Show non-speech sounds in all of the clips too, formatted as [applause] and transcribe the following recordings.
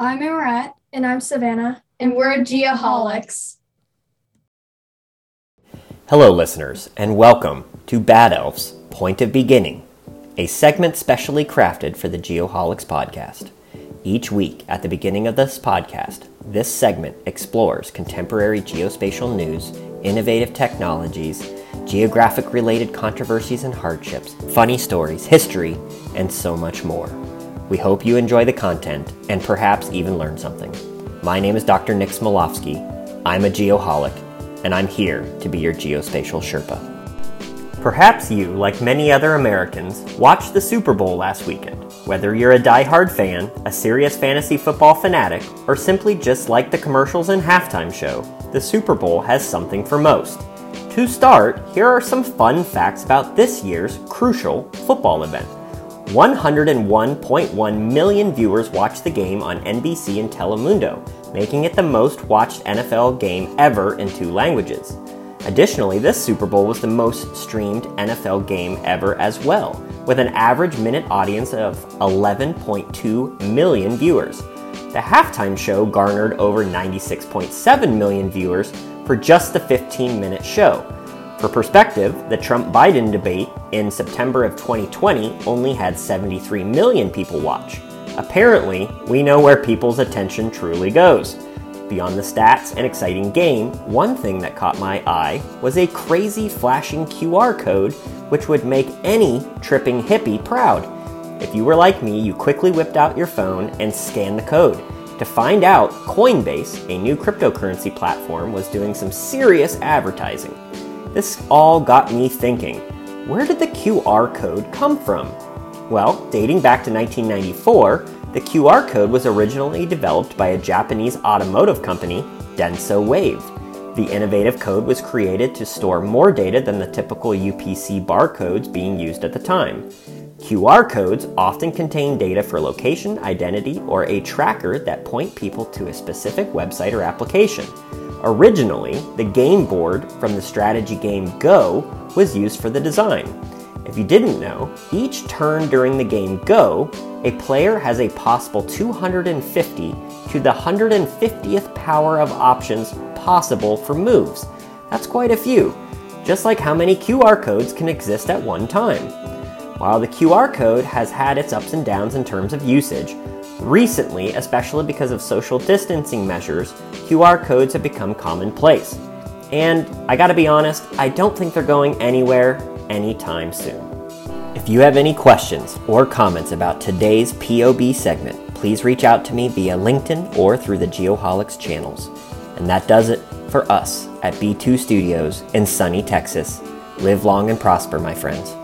I'm Amaret. And I'm Savannah. And we're Geoholics. Hello, listeners, and welcome to Bad Elf's Point of Beginning, a segment specially crafted for the Geoholics podcast. Each week, at the beginning of this podcast, this segment explores contemporary geospatial news, innovative technologies, geographic related controversies and hardships, funny stories, history, and so much more. We hope you enjoy the content and perhaps even learn something. My name is Dr. Nick Smolowski. I'm a geoholic, and I'm here to be your geospatial Sherpa. Perhaps you, like many other Americans, watched the Super Bowl last weekend. Whether you're a die-hard fan, a serious fantasy football fanatic, or simply just like the commercials and halftime show, the Super Bowl has something for most. To start, here are some fun facts about this year's crucial football event. 101.1 million viewers watched the game on NBC and Telemundo, making it the most watched NFL game ever in two languages. Additionally, this Super Bowl was the most streamed NFL game ever as well, with an average minute audience of 11.2 million viewers. The halftime show garnered over 96.7 million viewers for just the 15 minute show, for perspective, the Trump Biden debate in September of 2020 only had 73 million people watch. Apparently, we know where people's attention truly goes. Beyond the stats and exciting game, one thing that caught my eye was a crazy flashing QR code which would make any tripping hippie proud. If you were like me, you quickly whipped out your phone and scanned the code. To find out, Coinbase, a new cryptocurrency platform, was doing some serious advertising. This all got me thinking where did the QR code come from? Well, dating back to 1994, the QR code was originally developed by a Japanese automotive company, Denso Wave. The innovative code was created to store more data than the typical UPC barcodes being used at the time. QR codes often contain data for location, identity, or a tracker that point people to a specific website or application. Originally, the game board from the strategy game Go was used for the design. If you didn't know, each turn during the game Go, a player has a possible 250 to the 150th power of options possible for moves. That's quite a few, just like how many QR codes can exist at one time. While the QR code has had its ups and downs in terms of usage, Recently, especially because of social distancing measures, QR codes have become commonplace. And I gotta be honest, I don't think they're going anywhere anytime soon. If you have any questions or comments about today's POB segment, please reach out to me via LinkedIn or through the Geoholics channels. And that does it for us at B2 Studios in sunny Texas. Live long and prosper, my friends.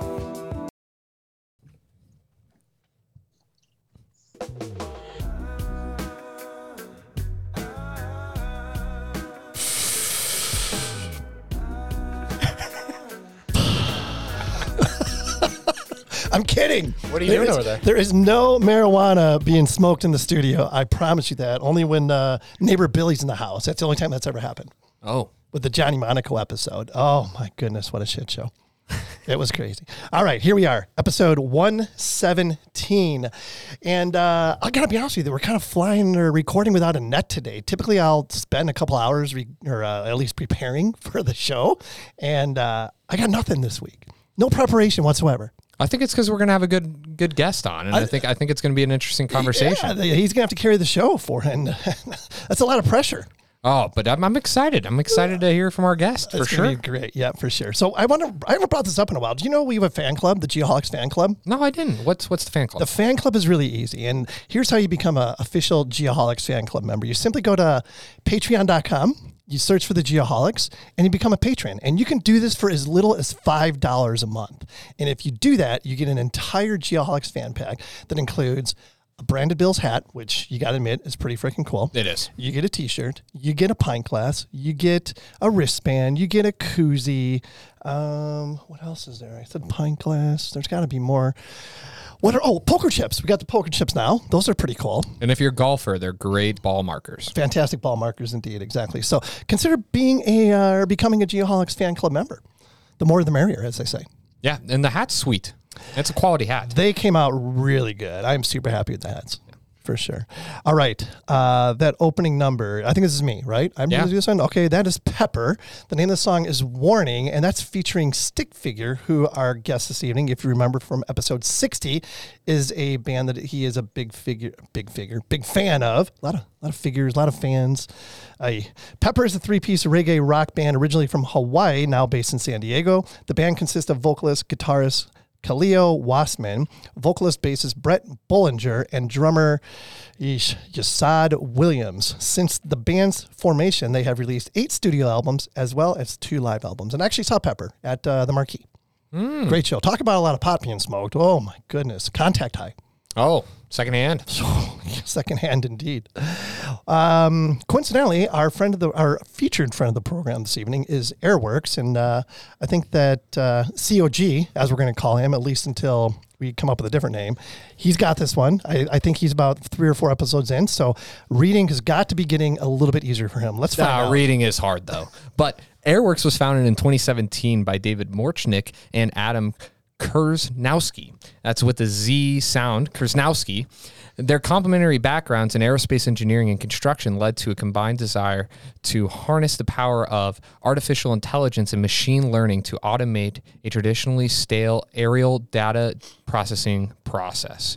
I'm kidding. What are you doing is, over there? There is no marijuana being smoked in the studio. I promise you that. Only when uh, neighbor Billy's in the house. That's the only time that's ever happened. Oh. With the Johnny Monaco episode. Oh my goodness, what a shit show. [laughs] it was crazy. All right, here we are, episode 117. And uh, I gotta be honest with you, that we're kind of flying or recording without a net today. Typically, I'll spend a couple hours re- or uh, at least preparing [laughs] for the show. And uh, I got nothing this week. No preparation whatsoever. I think it's because we're gonna have a good good guest on, and I, I think I think it's gonna be an interesting conversation. Yeah, he's gonna have to carry the show for him. [laughs] That's a lot of pressure. Oh, but I'm, I'm excited. I'm excited to hear from our guest for sure. great, yeah, for sure. So I want to. I haven't brought this up in a while. Do you know we have a fan club, the Geoholics fan club? No, I didn't. What's what's the fan club? The fan club is really easy, and here's how you become an official Geoholics fan club member. You simply go to Patreon.com you search for the Geoholics and you become a patron. And you can do this for as little as $5 a month. And if you do that, you get an entire Geoholics fan pack that includes a branded Bills hat, which you got to admit is pretty freaking cool. It is. You get a t shirt, you get a pint glass, you get a wristband, you get a koozie. Um, what else is there? I said pint glass. There's got to be more. What are oh poker chips? We got the poker chips now. Those are pretty cool. And if you're a golfer, they're great ball markers. Fantastic ball markers indeed. Exactly. So consider being a uh, or becoming a Geoholics fan club member. The more the merrier, as they say. Yeah, and the hat's sweet. It's a quality hat. They came out really good. I'm super happy with the hats. For sure. All right, uh, that opening number. I think this is me, right? I'm Yeah. gonna do this one. Okay, that is Pepper. The name of the song is "Warning," and that's featuring Stick Figure, who our guest this evening, if you remember from episode 60, is a band that he is a big figure, big figure, big fan of. A lot of, a lot of figures, a lot of fans. Uh, Pepper is a three-piece reggae rock band originally from Hawaii, now based in San Diego. The band consists of vocalist, guitarist. Kaleo Wassman, vocalist bassist Bret Bollinger, and drummer Yeesh, Yesod Williams. Since the band's formation, they have released eight studio albums as well as two live albums. And I actually saw Pepper at uh, the Marquee. Great show. Talk about a lot of pot being smoked. Oh my goodness. Contact high. Oh, secondhand. [laughs] Secondhand indeed. Um, coincidentally, our friend of the our featured friend of the program this evening is Airworks, and uh, I think that uh, COG, as we're going to call him, at least until we come up with a different name, he's got this one. I, I think he's about three or four episodes in, so reading has got to be getting a little bit easier for him. Let's find Uh, out. reading is hard though. But Airworks was founded in 2017 by David Morczinek and Adam Kersnowski. That's with the Z sound, Kersnowski. Their complementary backgrounds in aerospace engineering and construction led to a combined desire to harness the power of artificial intelligence and machine learning to automate a traditionally stale aerial data processing process.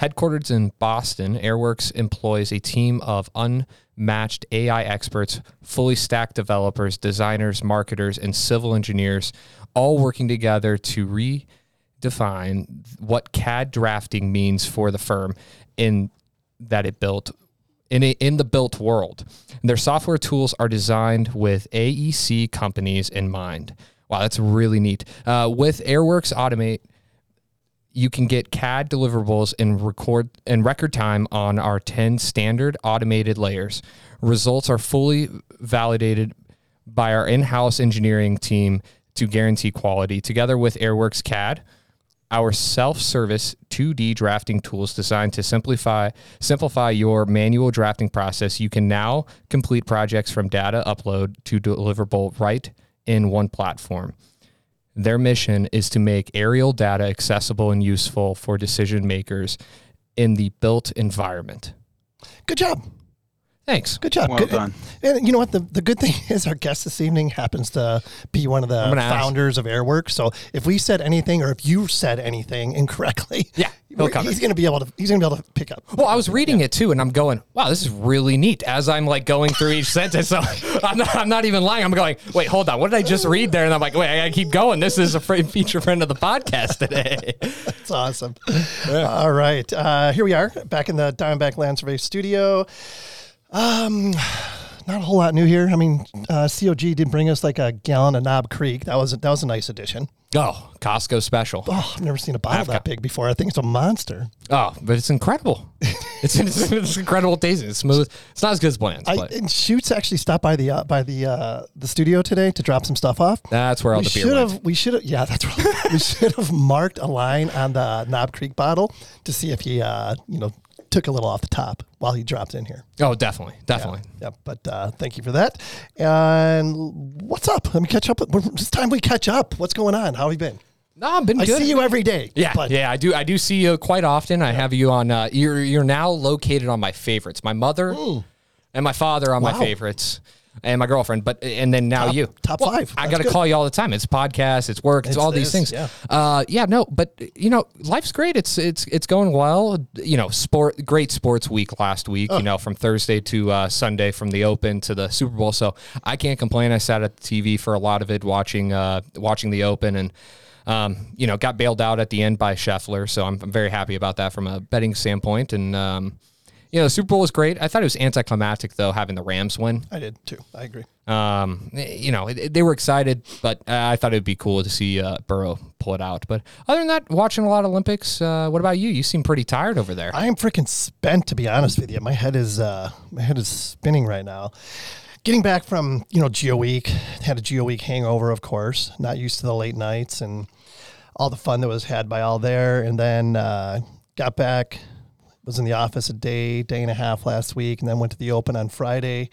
Headquartered in Boston, Airworks employs a team of unmatched AI experts, fully stacked developers, designers, marketers, and civil engineers, all working together to redefine what CAD drafting means for the firm in that it built in a, in the built world. Their software tools are designed with AEC companies in mind. Wow, that's really neat. Uh, with Airworks Automate, you can get CAD deliverables in record in record time on our 10 standard automated layers. Results are fully validated by our in-house engineering team to guarantee quality. Together with Airworks CAD, our self-service 2D drafting tools designed to simplify simplify your manual drafting process. You can now complete projects from data upload to deliverable right in one platform. Their mission is to make aerial data accessible and useful for decision makers in the built environment. Good job. Thanks. Good job. Well Good- done. And you know what? The, the good [laughs] thing is our guest this evening happens to be one of the gonna ask. founders of Airworks. So if we said anything or if you said anything incorrectly, [laughs] Yeah, he'll cover he's going to be able to he's going to be able to pick up. Well, I was reading it too, and I'm going, "Wow, this is really neat." As I'm like going through each [laughs] sentence, so I'm not, I'm not even lying. I'm going, "Wait, hold on, what did I just read there?" And I'm like, "Wait, I gotta keep going. This is a fr- feature friend of the podcast today." That's awesome. All right. Uh, here we are back in the Diamondback Land Survey studio. Um, not a whole lot new here. I mean, uh, COG did bring us like a gallon of Knob Creek. That was that was a nice addition. oh, Costco special. Oh, I've never seen a bottle I've that got- big before. I think it's a monster. Oh, but it's incredible. [laughs] It's, it's, it's incredible tasting. It's smooth. It's not as good as Bland's, I, but and Shoots actually stopped by the uh, by the uh, the studio today to drop some stuff off. that's where all we the beer should went. have we should have yeah that's right. we [laughs] should have marked a line on the Knob Creek bottle to see if he uh, you know took a little off the top while he dropped in here. Oh, definitely, definitely. Yeah, but uh, thank you for that. And what's up? Let me catch up. It's time we catch up. What's going on? How have you been? No, I've been I good. see you every day. Yeah, but yeah, I do. I do see you quite often. I have you on. Uh, you're you're now located on my favorites. My mother and my father on my favorites, and my girlfriend. But and then now Top- you, top Well, five. I got to call you all the time. It's podcasts, it's work, it's, It's all these things. yeah. uh, yeah, no, but you know, life's great. It's it's it's going well. You know, sport, great sports week last week. Oh. You know, from Thursday to uh, Sunday, from the Open to the Super Bowl. So I can't complain. I sat at the TV for a lot of it, watching uh, watching the Open and. Um, you know, got bailed out at the end by Scheffler, so I'm, I'm very happy about that from a betting standpoint. And um, you know, the Super Bowl was great. I thought it was anticlimactic though, having the Rams win. I did too. I agree. Um, you know, they were excited, but uh, I thought it'd be cool to see uh, Burrow pull it out. But other than that, watching a lot of Olympics. Uh, what about you? You seem pretty tired over there. I am freaking spent to be honest with you. My head is uh, my head is spinning right now. Getting back from you know Geo Week, had a Geo Week hangover, of course. Not used to the late nights and all the fun that was had by all there, and then uh, got back. Was in the office a day, day and a half last week, and then went to the Open on Friday.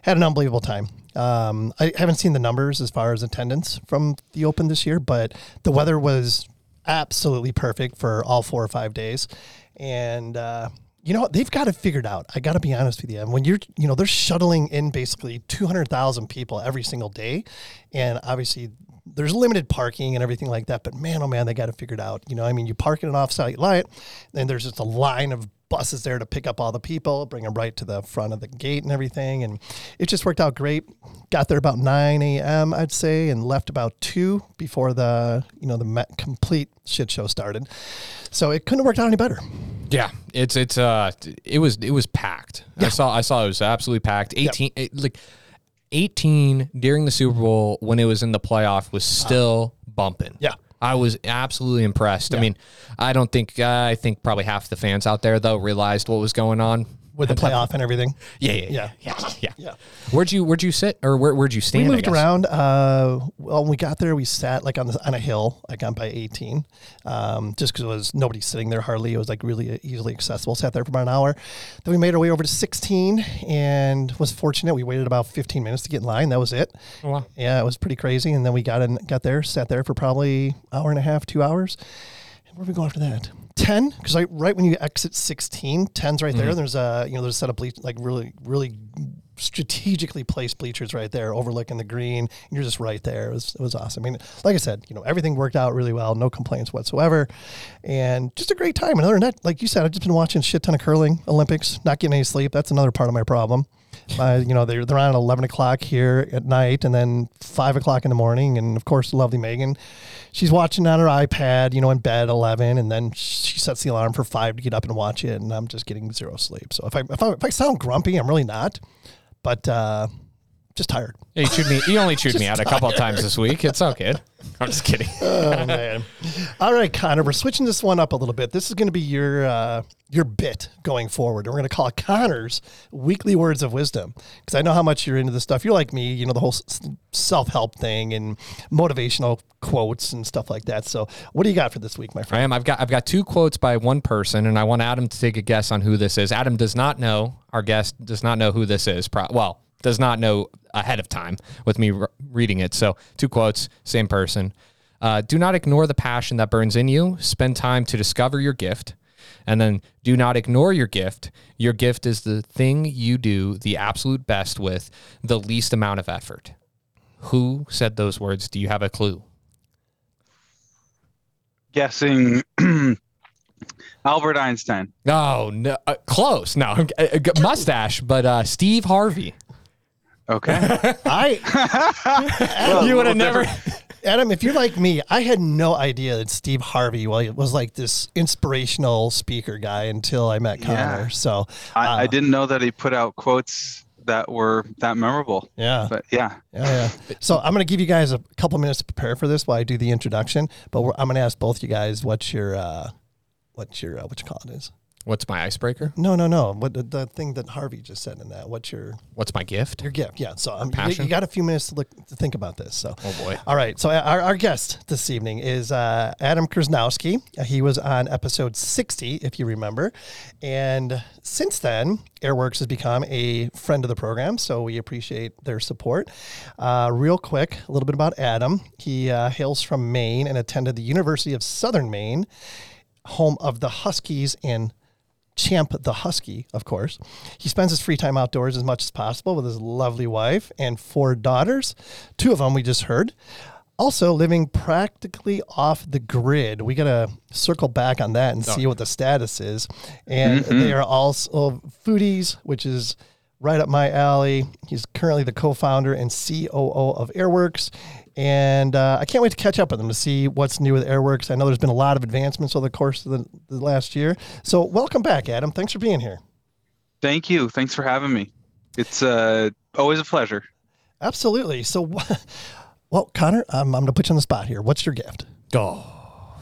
Had an unbelievable time. Um, I haven't seen the numbers as far as attendance from the Open this year, but the weather was absolutely perfect for all four or five days, and uh, you know? They've got it figured out. I got to be honest with you. When you're, you know, they're shuttling in basically 200,000 people every single day. And obviously, there's limited parking and everything like that. But man, oh man, they got it figured out. You know, I mean, you park in an offsite lot, and there's just a line of buses there to pick up all the people, bring them right to the front of the gate and everything. And it just worked out great. Got there about 9 a.m., I'd say, and left about 2 before the, you know, the complete shit show started. So it couldn't have worked out any better. Yeah, it's it's uh it was it was packed. Yeah. I saw I saw it was absolutely packed. 18 it- like 18 during the Super Bowl when it was in the playoff was still bumping. Yeah. I was absolutely impressed. I mean, I don't think uh, I think probably half the fans out there though realized what was going on. With the playoff and everything. Yeah, yeah, yeah, Yeah. yeah, [laughs] yeah. Where'd you where'd you sit or where where'd you stand? We moved around. Uh, well, when we got there, we sat like on the, on a hill, like on by 18, um, just because it was nobody sitting there hardly. It was like really easily accessible. Sat there for about an hour. Then we made our way over to 16 and was fortunate. We waited about 15 minutes to get in line. That was it. Oh, wow. Yeah, it was pretty crazy. And then we got in, got there, sat there for probably hour and a half, two hours. And where did we go after that? 10, because like right when you exit 16, 10's right there. Mm-hmm. There's a, you know, there's a set of bleach, like really, really strategically placed bleachers right there overlooking the green. And you're just right there. It was, it was awesome. I mean, like I said, you know, everything worked out really well, no complaints whatsoever. And just a great time. And other than that, like you said, I've just been watching a shit ton of curling Olympics, not getting any sleep. That's another part of my problem. Uh, you know, they're, they're on at 11 o'clock here at night and then 5 o'clock in the morning. And of course, lovely Megan, she's watching on her iPad, you know, in bed 11. And then she sets the alarm for 5 to get up and watch it. And I'm just getting zero sleep. So if I, if I, if I sound grumpy, I'm really not, but uh, just tired. You chewed me. You only chewed [laughs] me out a couple of times this week. It's okay. I'm just kidding. [laughs] Oh man! All right, Connor, we're switching this one up a little bit. This is going to be your uh, your bit going forward, we're going to call it Connor's weekly words of wisdom because I know how much you're into this stuff. You're like me, you know, the whole self help thing and motivational quotes and stuff like that. So, what do you got for this week, my friend? I am. I've got I've got two quotes by one person, and I want Adam to take a guess on who this is. Adam does not know. Our guest does not know who this is. Pro- well, does not know ahead of time with me re- reading it. So, two quotes, same person. Uh, do not ignore the passion that burns in you. Spend time to discover your gift. And then do not ignore your gift. Your gift is the thing you do the absolute best with the least amount of effort. Who said those words? Do you have a clue? Guessing [clears throat] Albert Einstein. No, no, uh, close. No, [laughs] uh, uh, mustache, but uh, Steve Harvey. Okay. [laughs] I [laughs] Well, you would have never. [laughs] Adam, if you're like me, I had no idea that Steve Harvey well, was like this inspirational speaker guy until I met Connor. Yeah. So, I, uh, I didn't know that he put out quotes that were that memorable. yeah. But yeah. Yeah, yeah. So I'm going to give you guys a couple minutes to prepare for this while I do the introduction. But we're, I'm going to ask both you guys what your uh, what's your uh, what you call it is. What's my icebreaker? No, no, no. What the, the thing that Harvey just said in that? What's your What's my gift? your gift? Yeah. So um, you, passion? you got a few minutes to look to think about this. So. Oh boy. All right. So our, our guest this evening is uh, Adam Kersnowski. Uh, He was on episode 60, if you remember. And since then, Airworks has become a friend of the program, so we appreciate their support. Uh, real quick, a little bit about Adam. He uh, hails from Maine and attended the University of Southern Maine, home of the Huskies and Champ the Husky, of course. He spends his free time outdoors as much as possible with his lovely wife and four daughters. Two of them we just heard. Also living practically off the grid. We got to circle back on that and oh. see what the status is. And mm-hmm. they are also oh, foodies, which is right up my alley. He's currently the co-founder and COO of Airworks. And uh, I can't wait to catch up with them to see what's new with Airworks. I know there's been a lot of advancements over the course of the, the last year. So welcome back, Adam. Thanks for being here. Thank you. Thanks for having me. It's uh, always a pleasure. Absolutely. So, [laughs] well, Connor, um, I'm going to put you on the spot here. What's your gift? Oh,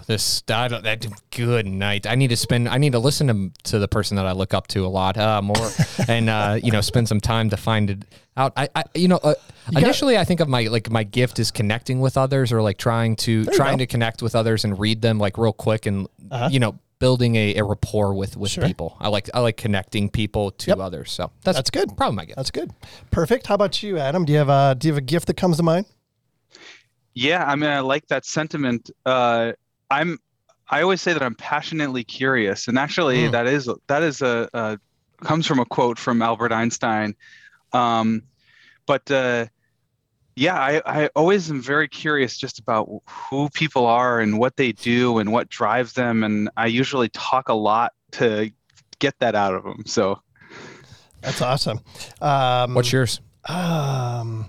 this I don't, that good night. I need to spend. I need to listen to to the person that I look up to a lot uh, more, [laughs] and uh, you know, spend some time to find it out. I, I you know, uh, initially I think of my like my gift is connecting with others or like trying to trying go. to connect with others and read them like real quick and Uh-huh. you know building a, a rapport with with Sure. people. I like I like connecting people to Yep. others. So that's That's good. Probably my gift. That's good. Perfect. How about you, Adam? Do you have a do you have a gift that comes to mind? Yeah, I mean, I like that sentiment. Uh, I'm I always say that I'm passionately curious, and actually, Mm. that is that is a, a comes from a quote from Albert Einstein. Um, but uh, yeah, I, I always am very curious just about who people are and what they do and what drives them, and I usually talk a lot to get that out of them. So That's awesome. Um, What's yours? Um,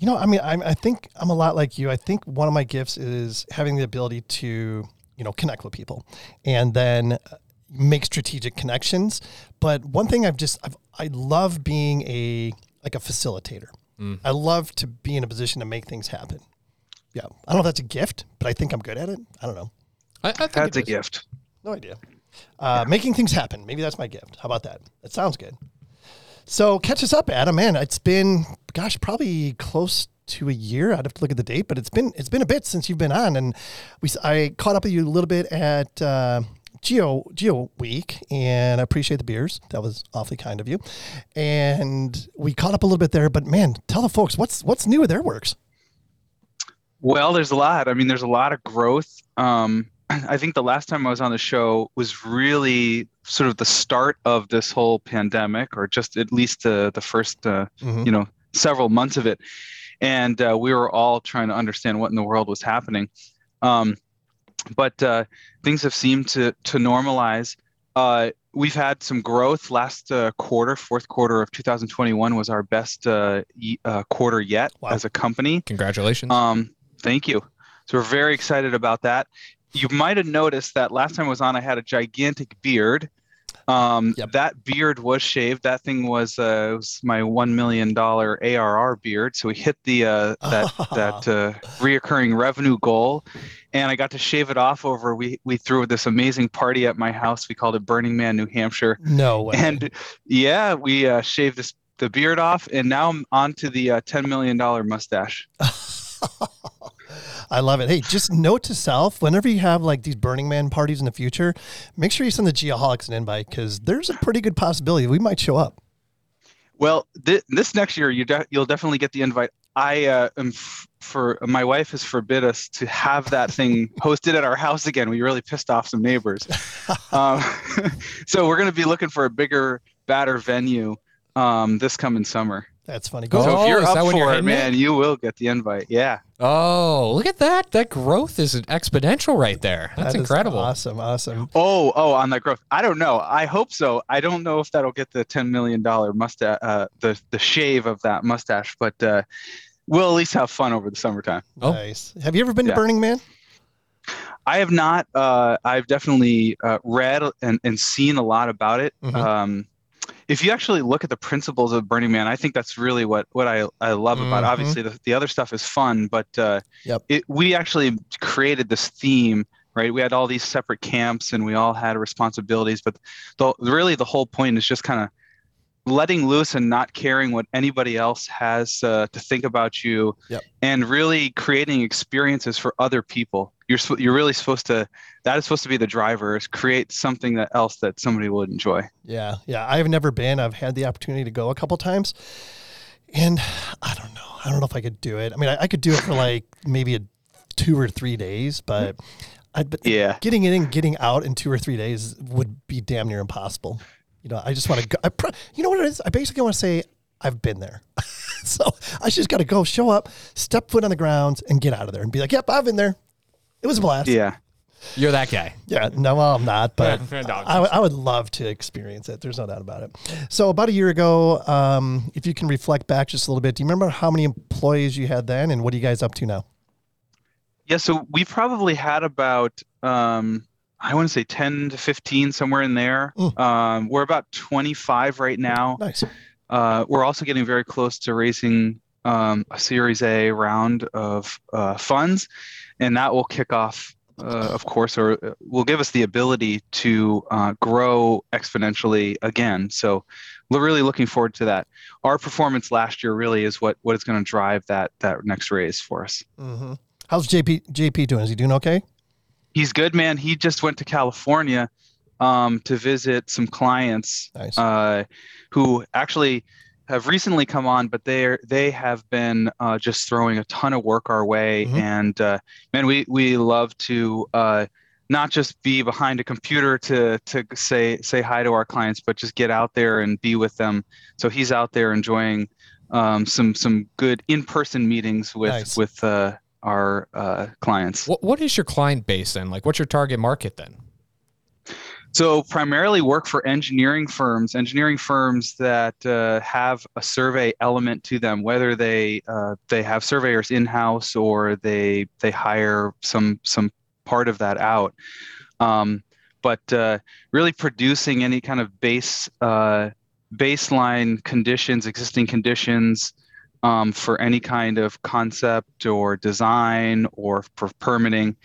you know, I mean, I, I think I'm a lot like you. I think one of my gifts is having the ability to, you know, connect with people and then uh, make strategic connections. But one thing I've just, I've, I love being a, like a facilitator. I love to be in a position to make things happen. Yeah. I don't know if that's a gift, but I think I'm good at it. I don't know. I, I think that's a gift. No idea. Uh, Making things happen. Maybe that's my gift. How about that? That sounds good. So catch us up, Adam. Man, it's been gosh, probably close to a year. I'd have to look at the date, but it's been it's been a bit since you've been on, and we I caught up with you a little bit at uh, Geo Geo Week, and I appreciate the beers. That was awfully kind of you. And we caught up a little bit there, but man, tell the folks what's what's new with Airworks. Well, there's a lot. I mean, there's a lot of growth. Um, [clears throat] I think the last time I was on the show was really sort of the start of this whole pandemic, or just at least uh, the first, uh, Mhm. you know, several months of it. And uh, we were all trying to understand what in the world was happening. Um, but uh, things have seemed to to normalize. Uh, we've had some growth. Last uh, quarter, fourth quarter of 2021, was our best uh, uh, quarter yet Wow. as a company. Congratulations. Um, thank you. So we're very excited about that. You might have noticed that last time I was on, I had a gigantic beard. Um, Yep. That beard was shaved. That thing was, uh, was my one million dollar ARR beard. So we hit the uh, that [laughs] that uh, reoccurring revenue goal, and I got to shave it off over. We we threw this amazing party at my house. We called it Burning Man, New Hampshire. No way. And yeah, we uh, shaved this the beard off, and now I'm on to the uh, ten million dollar mustache. [laughs] I love it. Hey, just note to self: whenever you have like these Burning Man parties in the future, make sure you send the Geoholics an invite because there's a pretty good possibility we might show up. Well, th- this next year you de- you'll definitely get the invite. I uh, am f- for my wife has forbid us to have that thing [laughs] hosted at our house again. We really pissed off some neighbors, [laughs] um, [laughs] so we're going to be looking for a bigger, badder venue um, this coming summer. That's funny. Go So Oh, if you're is up when you're for it, hitting it? man, you will get the invite. Yeah. oh, look at that. That growth is exponential right there. That's That is incredible. Awesome, awesome. Oh, oh, on that growth. I don't know. I hope so. I don't know if that'll get the ten million dollar mustache, uh, the the shave of that mustache, but uh, we'll at least have fun over the summertime. Oh. Nice. Have you ever been to Burning Man? I have not. Uh, I've definitely uh, read and, and seen a lot about it. Mhm. Um, if you actually look at the principles of Burning Man, I think that's really what what I, I love about it. Mhm. Obviously, the, the other stuff is fun, but uh, Yep. it, we actually created this theme. Right, we had all these separate camps, and we all had responsibilities. But the, really, the whole point is just kind of letting loose and not caring what anybody else has uh, to think about you, Yep. and really creating experiences for other people. You're you're really supposed to. That is supposed to be the driver. Is create something that else that somebody would enjoy. Yeah, yeah. I've never been. I've had the opportunity to go a couple times, and I don't know. I don't know if I could do it. I mean, I, I could do it for like maybe a two or three days, but I but Yeah. getting in and getting out in two or three days would be damn near impossible. You know, I just want to go. I pr- you know what it is? I basically want to say I've been there. [laughs] so I just got to go, show up, step foot on the grounds, and get out of there and be like, "Yep, I've been there. It was a blast." Yeah. You're that guy. Yeah, no, well, I'm not, but Yeah, I, I would love to experience it. There's no doubt about it. So, about a year ago, um, if you can reflect back just a little bit, do you remember how many employees you had then, and what are you guys up to now? Yeah, so we probably had about um, I want to say 10 to 15 somewhere in there. Mm. Um, we're about 25 right now. Nice. Uh, we're also getting very close to raising um, a Series A round of uh, funds, and that will kick off, uh, of course, or will give us the ability to uh, grow exponentially again. So we're really looking forward to that. Our performance last year really is what what is going to drive that that next raise for us. Mm-hmm. How's JP JP doing? Is he doing okay? He's good, man. He just went to California um, to visit some clients Nice. uh, who actually have recently come on, but they they have been uh, just throwing a ton of work our way. Mhm. And uh, man, we we love to uh, not just be behind a computer to to say say hi to our clients, but just get out there and be with them. So he's out there enjoying um, some some good in person meetings with Nice. with uh, our uh, clients. What what is your client base then? Like, what's your target market then? So primarily work for engineering firms, engineering firms that uh, have a survey element to them, whether they uh, they have surveyors in house or they they hire some some part of that out. Um, but uh, really producing any kind of base uh, baseline conditions, existing conditions um, for any kind of concept or design or for permitting,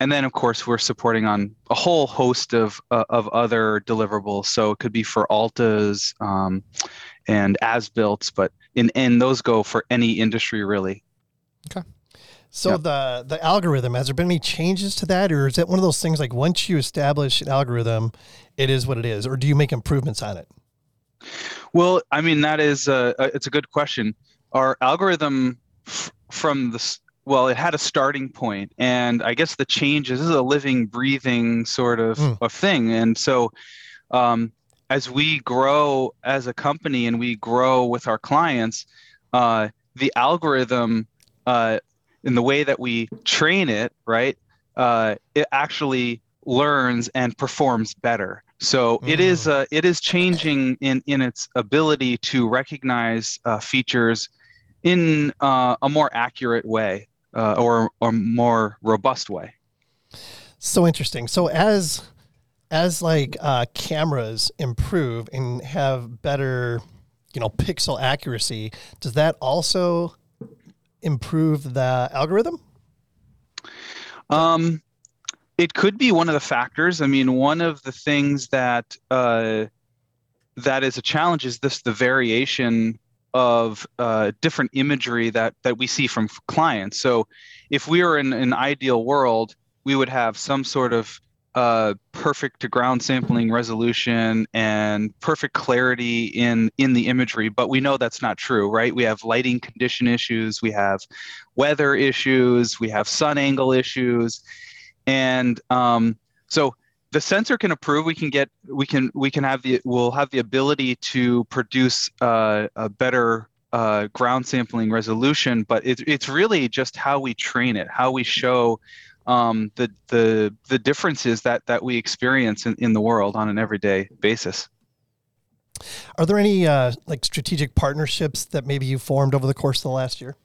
and then of course we're supporting on a whole host of uh, of other deliverables. So it could be for ALTAs um, and as built, but in and those go for any industry really. Okay. So Yep. the the algorithm has there been any changes to that, or is it one of those things like once you establish an algorithm, it is what it is, or do you make improvements on it? Well, I mean that is a, a- it's a good question. Our algorithm f- from the well, it had a starting point, and I guess the changes this is a living, breathing sort of, Hmm. of thing, and so um, as we grow as a company and we grow with our clients, uh, the algorithm uh, in the way that we train it, right, uh, it actually learns and performs better. So it is uh, it is changing in in its ability to recognize uh, features in uh, a more accurate way uh, or or more robust way. So interesting. So as as like uh, cameras improve and have better, you know, pixel accuracy, does that also improve the algorithm? Um, it could be one of the factors. I mean, one of the things that uh, that is a challenge is this the variation of uh, different imagery that that we see from clients. So, if we were in an ideal world, we would have some sort of uh, perfect to ground sampling resolution and perfect clarity in in the imagery but we know that's not true right we have lighting condition issues we have weather issues we have sun angle issues and um, so the sensor can approve we can get we can we can have the we'll have the ability to produce uh, a better uh, ground sampling resolution but it, it's really just how we train it how we show um, the the the differences that that we experience in, in the world on an everyday basis. Are there any uh, like strategic partnerships that maybe you formed over the course of the last year?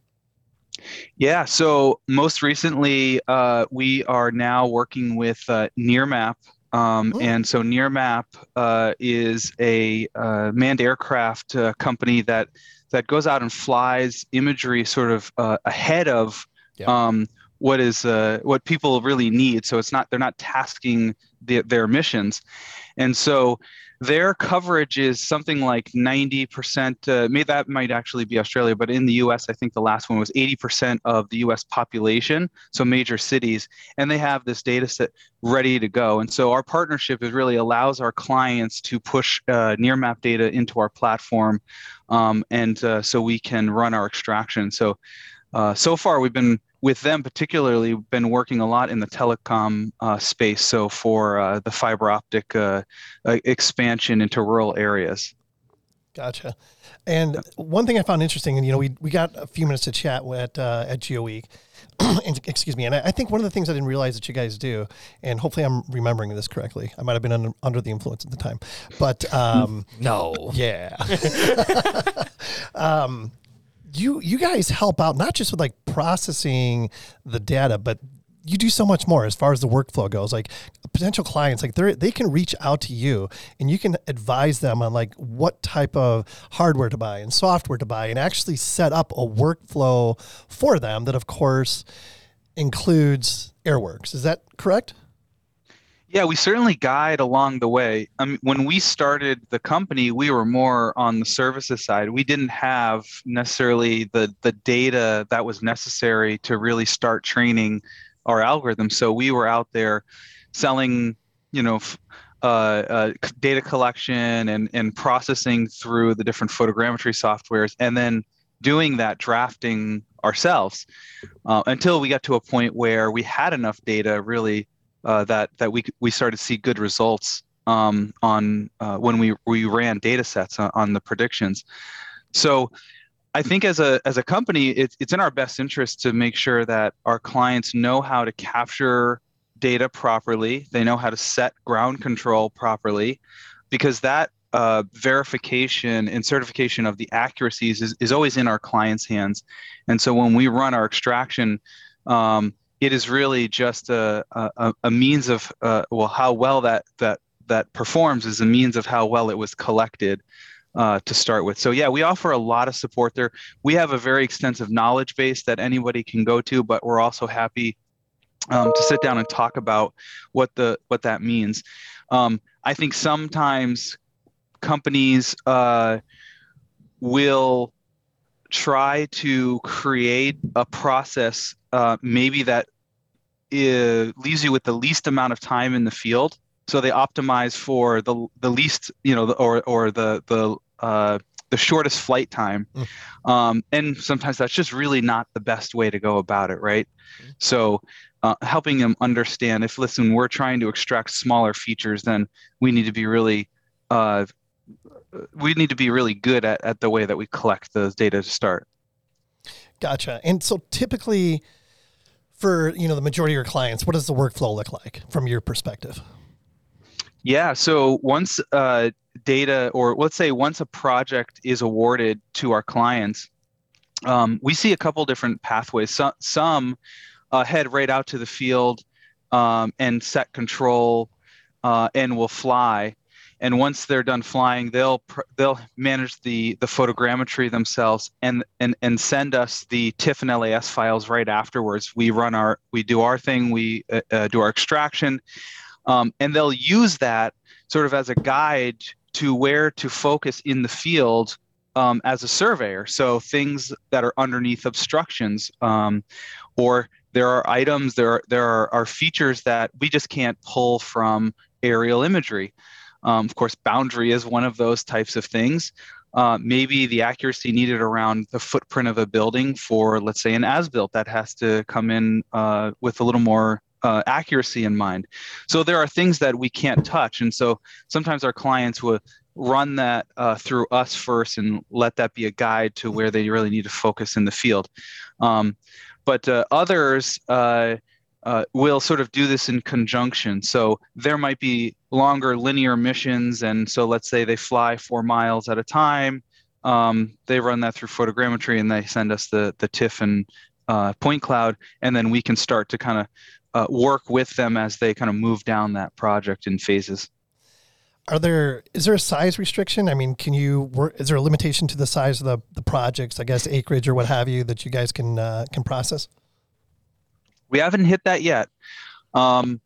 Yeah. So most recently, uh, we are now working with uh, Nearmap. Um. And so Nearmap uh, is a uh, manned aircraft uh, company that that goes out and flies imagery sort of uh, ahead of Yeah. um, what is uh, what people really need. So it's not they're not tasking the, their missions, and so their coverage is something like 90%. Uh, maybe that might actually be Australia, but in the US, I think the last one was 80% of the US population, so major cities, and they have this data set ready to go. And so our partnership is really allows our clients to push uh, Nearmap data into our platform, um, and uh, so we can run our extraction. So uh, so far, we've been with them particularly been working a lot in the telecom uh, space. So for uh, the fiber optic uh, uh, expansion into rural areas. Gotcha. And one thing I found interesting, and you know, we, we got a few minutes to chat at uh, at Geo Week. [clears throat] and, excuse me. And I, I think one of the things I didn't realize that you guys do, and hopefully I'm remembering this correctly. I might have been under, under the influence at the time, but um, [laughs] No. yeah. [laughs] um, you you guys help out not just with like processing the data, but you do so much more as far as the workflow goes. Like potential clients, like they they can reach out to you and you can advise them on like what type of hardware to buy and software to buy, and actually set up a workflow for them that, of course, includes Airworks. Is that correct? Yeah, we certainly guide along the way. Mean, when we started the company, we were more on the services side. We didn't have necessarily the the data that was necessary to really start training our algorithm. So we were out there selling, you know, f- uh, uh, data collection and and processing through the different photogrammetry softwares, and then doing that drafting ourselves uh, until we got to a point where we had enough data really uh, that that we we started to see good results um, on uh, when we we ran data sets on, on, the predictions. So I think as a as a company, it's it's in our best interest to make sure that our clients know how to capture data properly. They know how to set ground control properly, because that uh, verification and certification of the accuracies is, is always in our clients' hands. And so when we run our extraction, um, it is really just a, a, a means of uh, well how well that that that performs is a means of how well it was collected uh, to start with. So yeah, we offer a lot of support there. We have a very extensive knowledge base that anybody can go to, but we're also happy um, to sit down and talk about what the what that means. Um, I think sometimes companies uh, will try to create a process uh, maybe that uh, leaves you with the least amount of time in the field. So they optimize for the the least, you know, or or the the uh, the shortest flight time, mm. um, and sometimes that's just really not the best way to go about it, right? Mm. So uh, helping them understand if listen, we're trying to extract smaller features, then we need to be really uh, we need to be really good at, at the way that we collect those data to start. Gotcha. And so typically for, you know, the majority of your clients, what does the workflow look like from your perspective? Yeah. So once uh, data, or let's say once a project is awarded to our clients, um, we see a couple different pathways. Some, some uh, head right out to the field um, and set control uh, and will fly and once they're done flying they'll they'll manage the the photogrammetry themselves and and and send us the TIFF and LAS files right afterwards. We run our we do our thing we uh, uh, do our extraction. Um, and they'll use that sort of as a guide to where to focus in the field um, as a surveyor. So things that are underneath obstructions um, or there are items there are there are, are features that we just can't pull from aerial imagery um, of course, boundary is one of those types of things. Uh, maybe the accuracy needed around the footprint of a building for, let's say, an as-built that has to come in uh, with a little more uh, accuracy in mind. So there are things that we can't touch, and so sometimes our clients will run that uh, through us first and let that be a guide to where they really need to focus in the field. Um, but uh, others uh, uh, will sort of do this in conjunction. So there might be longer linear missions, and so let's say they fly four miles at a time. Um, they run that through photogrammetry, and they send us the the TIFF and uh, point cloud, and then we can start to kind of uh, work with them as they kind of move down that project in phases. Are there is there a size restriction? I mean, can you work? Is there a limitation to the size of the the projects? I guess acreage or what have you that you guys can uh, can process. We haven't hit that yet. Um,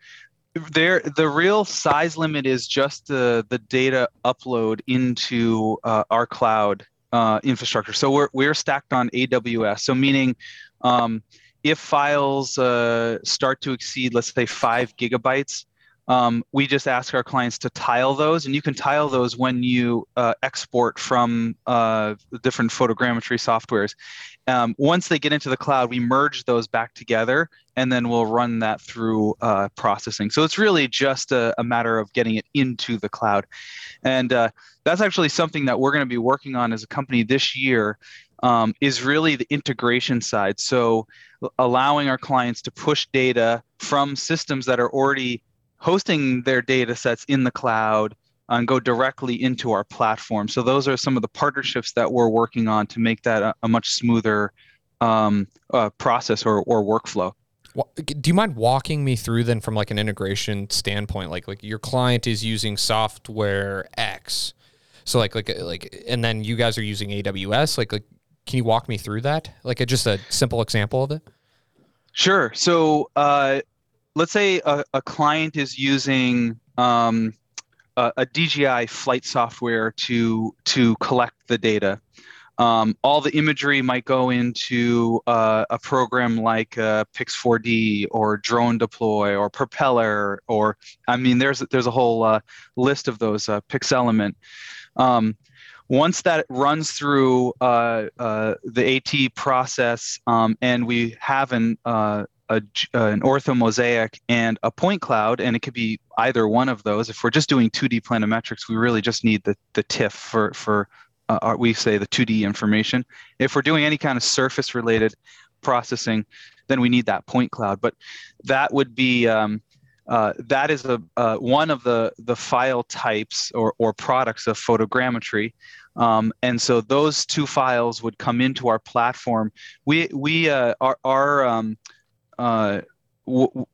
there, the real size limit is just the the data upload into uh, our cloud uh, infrastructure. So we're we're stacked on AWS. So meaning, um, if files uh, start to exceed, let's say five gigabytes, um, we just ask our clients to tile those, and you can tile those when you uh, export from uh, different photogrammetry softwares. Um, once they get into the cloud, we merge those back together, and then we'll run that through uh, processing. So it's really just a, a, matter of getting it into the cloud, and uh, that's actually something that we're going to be working on as a company this year. Um, is really the integration side. So allowing our clients to push data from systems that are already hosting their data sets in the cloud and go directly into our platform. So those are some of the partnerships that we're working on to make that a, a much smoother um, uh, process or, or workflow. Do you mind walking me through then from like an integration standpoint? Like like your client is using software X, so like like like, and then you guys are using AWS. Like like, can you walk me through that? Like a, just a simple example of it. Sure. So uh, let's say a, a client is using um, a, a, DJI flight software to to collect the data. Um, all the imagery might go into uh, a program like uh, Pix4D or Drone Deploy or Propeller, or I mean, there's there's a whole uh, list of those uh, Pixelement. Um, once that runs through uh, uh, the AT process um, and we have an, uh, a uh, an orthomosaic and a point cloud, and it could be either one of those. If we're just doing 2D planimetrics, we really just need the the TIFF for for uh, our, we say the 2D information. If we're doing any kind of surface related processing, then we need that point cloud. But that would be um, uh, that is a uh, one of the the file types or or products of photogrammetry. Um, and so those two files would come into our platform. We we uh, our our um, uh, w-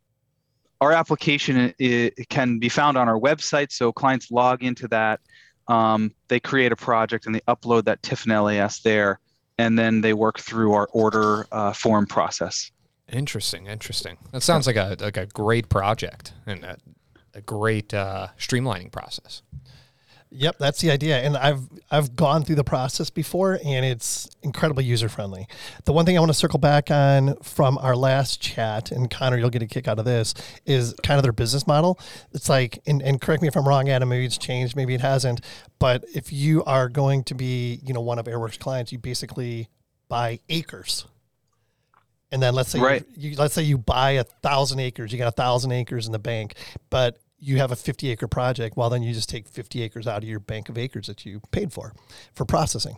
our application i- can be found on our website. So clients log into that. Um, they create a project and they upload that TIFF and LAS there, and then they work through our order uh, form process. Interesting, interesting. That sounds like a like a great project and a, a great uh, streamlining process. Yep, that's the idea. And I've I've gone through the process before and it's incredibly user friendly. The one thing I want to circle back on from our last chat, and Connor, you'll get a kick out of this, is kind of their business model. It's like, and, and correct me if I'm wrong, Adam, maybe it's changed, maybe it hasn't. But if you are going to be, you know, one of Airworks clients, you basically buy acres. And then let's say Right. you, you let's say you buy a thousand acres, you got a thousand acres in the bank, but you have a 50 acre project, well, then you just take 50 acres out of your bank of acres that you paid for for processing.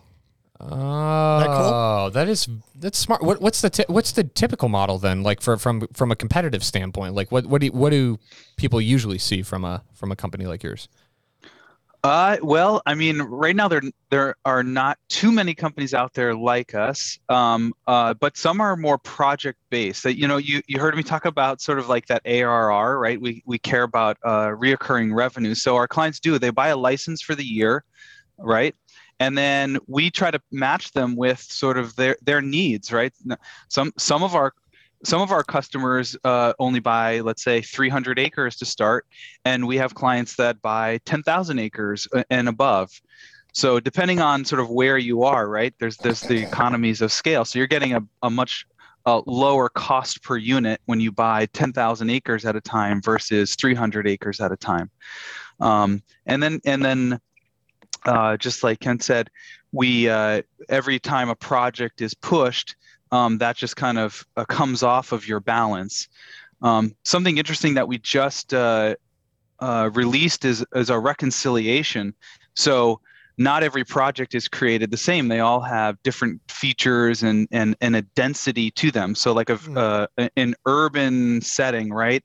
Oh, that is that's smart. What, what's the ti- what's the typical model then? Like for from from a competitive standpoint, like what what do what do people usually see from a from a company like yours? Uh, well, I mean, right now there there are not too many companies out there like us, um, uh, but some are more project based. That you know, you you heard me talk about sort of like that ARR, right? We we care about uh, reoccurring revenue. So our clients do they buy a license for the year, right? And then we try to match them with sort of their their needs, right? Some some of our some of our customers uh, only buy, let's say, 300 acres to start, and we have clients that buy 10,000 acres uh, and above. So depending on sort of where you are, right? There's there's the economies of scale. So you're getting a, a much lower cost per unit when you buy 10,000 acres at a time versus 300 acres at a time. Um, and then and then uh, just like Kent said, we uh, every time a project is pushed, um, that just kind of uh, comes off of your balance. Um, something interesting that we just uh, uh, released is, is a reconciliation. So not every project is created the same. They all have different features and and, and a density to them. So like a, uh, an urban setting, right?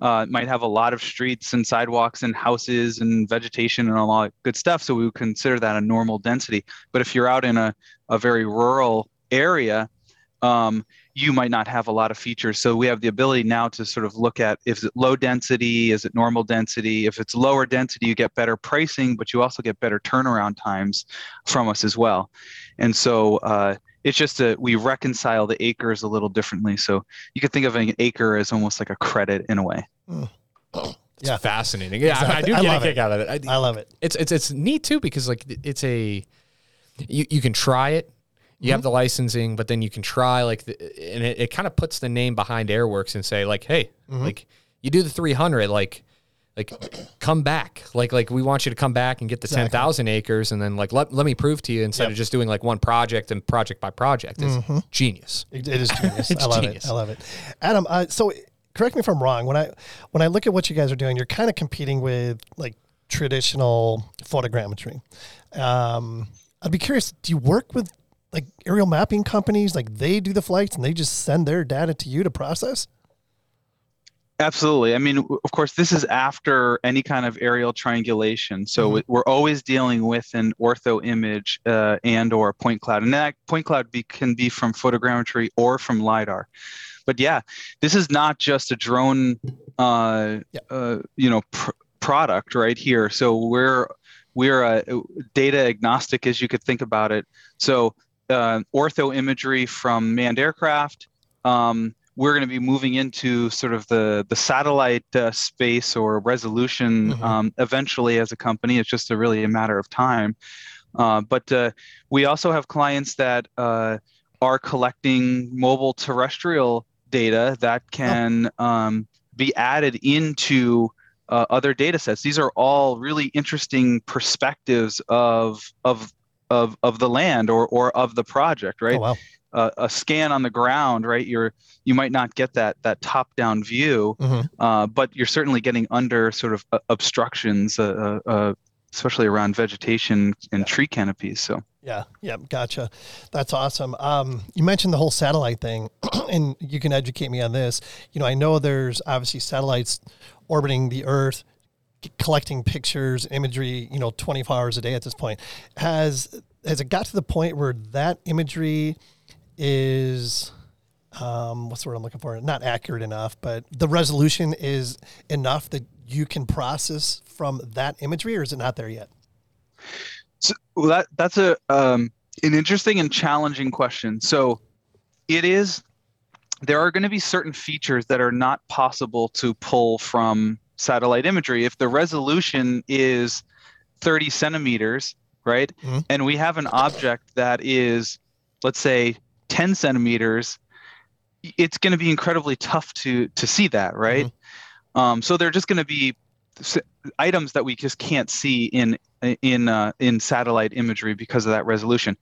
Uh, might have a lot of streets and sidewalks and houses and vegetation and a lot of good stuff. So we would consider that a normal density. But if you're out in a, a very rural area, um, you might not have a lot of features. So we have the ability now to sort of look at if it low density, is it normal density? If it's lower density, you get better pricing, but you also get better turnaround times from us as well. And so uh, it's just that we reconcile the acres a little differently. So you could think of an acre as almost like a credit in a way. It's Yeah. fascinating. Yeah, I- I do I get a kick it. out of it. I- I love it. it's it's it's neat too because like it's a you, you can try it you have the licensing but then you can try like the, and it, it kind of puts the name behind airworks and say like hey like you do the 300 like like come back like like we want you to come back and get the 10,000 acres and then like let, let me prove to you instead of just doing like one project and project by project is genius It, it is [laughs] genius. I love genius. it. I love it. Adam, uh, so correct me if I'm wrong. When I when I look at what you guys are doing, you're kind of competing with like traditional photogrammetry. Um, I'd be curious. Do you work with like aerial mapping companies? Like they do the flights and they just send their data to you to process? Absolutely. I mean, of course, this is after any kind of aerial triangulation. So Mhm. we- we're always dealing with an ortho image uh, and or point cloud, and that point cloud be, can be from photogrammetry or from lidar. But yeah, this is not just a drone, uh, Yeah. uh, you know, pr- product right here. So we're we're uh, data agnostic, as you could think about it. So uh, ortho imagery from manned aircraft. Um, we're going to be moving into sort of the the satellite uh, space or resolution Mhm. um, eventually as a company. It's just a really a matter of time. Uh, but uh, we also have clients that uh, are collecting mobile terrestrial data that can um, be added into uh, other data sets. These are all really interesting perspectives of of of of the land or or of the project, right? Oh wow. a, a scan on the ground, right, you're you might not get that that top down view, Mhm. uh, but you're certainly getting under sort of uh, obstructions, uh, uh, uh, especially around vegetation and tree canopies. So. Yeah, yeah, gotcha. That's awesome. Um, you mentioned the whole satellite thing, [clears throat] and you can educate me on this. You know, I know there's obviously satellites orbiting the Earth, collecting pictures, imagery. You know, 24 hours a day at this point. Has has it got to the point where that imagery is um, what's the word I'm looking for? Not accurate enough, but the resolution is enough that you can process from that imagery, or is it not there yet? So well, that that's a um, an interesting and challenging question. So it is there are going to be certain features that are not possible to pull from satellite imagery if the resolution is 30 centimeters, right? Mhm. And we have an object that is, let's say, 10 centimeters. It's going to be incredibly tough to to see that, right? Um, so they're just going to be items that we just can't see in in uh, in satellite imagery because of that resolution.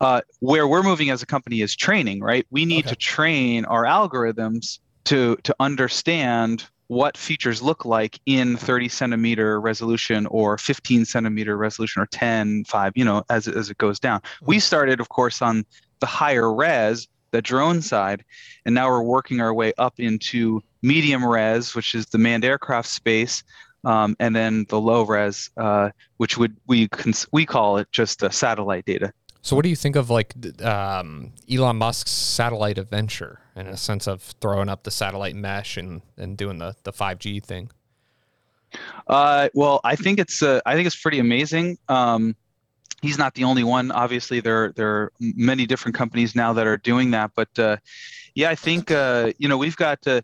Uh, where we're moving as a company is training, right? We need Okay. to train our algorithms to to understand what features look like in 30 centimeter resolution or 15 centimeter resolution or 10 5 you know as, it- as it goes down. We started of course on the higher res the drone side and now we're working our way up into medium res which is the manned aircraft space um, and then the low res uh, which would we cons- we call it just uh, satellite data So, what do you think of like um, Elon Musk's satellite adventure in a sense of throwing up the satellite mesh and, and doing the, the 5G thing? Uh, well, I think it's uh, I think it's pretty amazing. Um, he's not the only one. Obviously, there there are many different companies now that are doing that. But uh, yeah, I think uh, you know we've got uh,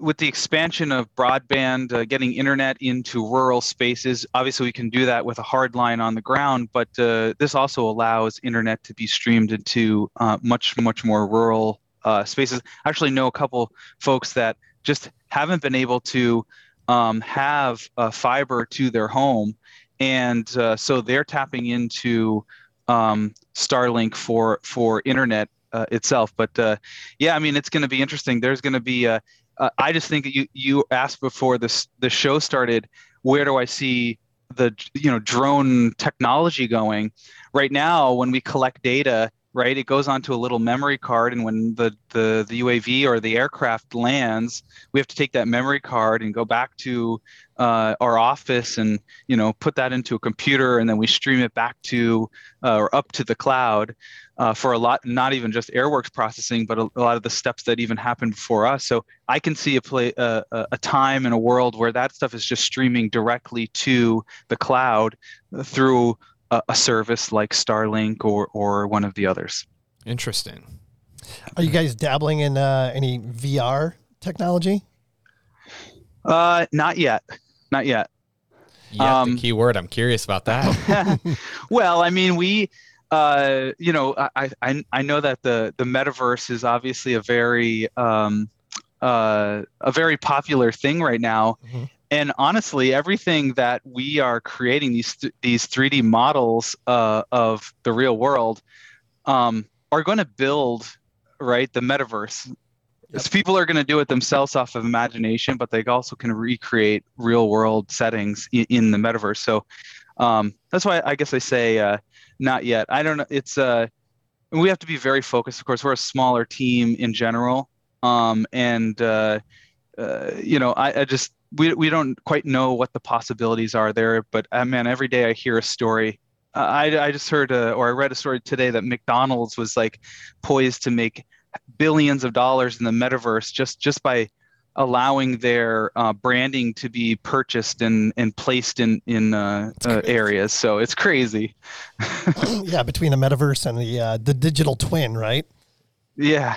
with the expansion of broadband, uh, getting internet into rural spaces. Obviously, we can do that with a hard line on the ground, but uh, this also allows internet to be streamed into uh, much much more rural uh, spaces. I actually know a couple folks that just haven't been able to um, have fiber to their home, and uh, so they're tapping into um, Starlink for for internet uh, itself. But uh, yeah, I mean, it's going to be interesting. There's going to be. Uh, uh, I just think you you asked before this the show started. Where do I see the you know drone technology going? Right now, when we collect data, right, it goes onto a little memory card, and when the the the UAV or the aircraft lands, we have to take that memory card and go back to uh, our office and you know put that into a computer and then we stream it back to uh, or up to the cloud uh, for a lot not even just airworks processing but a, a lot of the steps that even happen before us. So i can see a play a, a a time in a world where that stuff is just streaming directly to the cloud through a, a service like starlink or or one of the others Interesting. Are you guys dabbling in uh, any VR technology? uh not yet not yet Yeah, Um, the key word. I'm curious about that. [laughs] [laughs] well, I mean, we, uh, you know, I, I, I know that the the metaverse is obviously a very, um, uh, a very popular thing right now. Mhm. And honestly, everything that we are creating these th- these 3D models uh, of the real world um, are going to build right the metaverse. Yep. So people are going to do it themselves off of imagination, but they also can recreate real world settings in, in the metaverse. So um, that's why I guess I say uh, not yet. I don't know. It's uh, we have to be very focused. Of course, we're a smaller team in general, um, and uh, uh, you know, I, I just we we don't quite know what the possibilities are there. But uh, man, every day I hear a story. Uh, I I just heard uh, or I read a story today that McDonald's was like poised to make billions of dollars in the metaverse just just by allowing their uh, branding to be purchased and, and placed in in uh, uh, areas. So it's crazy. [laughs] yeah, between the metaverse and the uh, the digital twin, right? Yeah,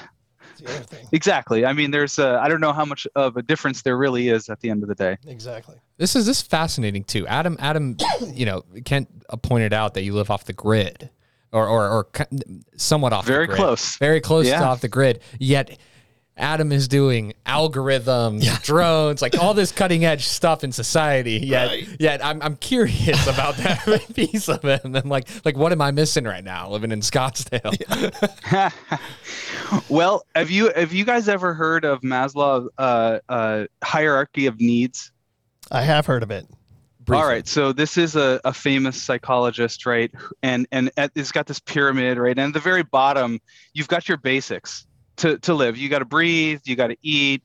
That's the other thing. exactly. I mean, there's uh, I don't know how much of a difference there really is at the end of the day. Exactly. This is this is fascinating too. Adam, Adam, [coughs] you know, Kent uh, pointed out that you live off the grid, or or, or somewhat off. Very the grid. close. Very close to Yeah. off the grid. Yet, Adam is doing algorithms, drones, like all this cutting edge stuff in society. Yet, Right. yet I'm, I'm curious about that [laughs] piece of it. And then like, like what am I missing right now living in Scottsdale? [laughs] [laughs] well, have you have you guys ever heard of Maslow's uh, uh, hierarchy of needs? I have heard of it. Briefly. All right, so this is a, a famous psychologist, right? And and at, it's got this pyramid, right? And at the very bottom, you've got your basics to to live. You got to breathe, you got to eat,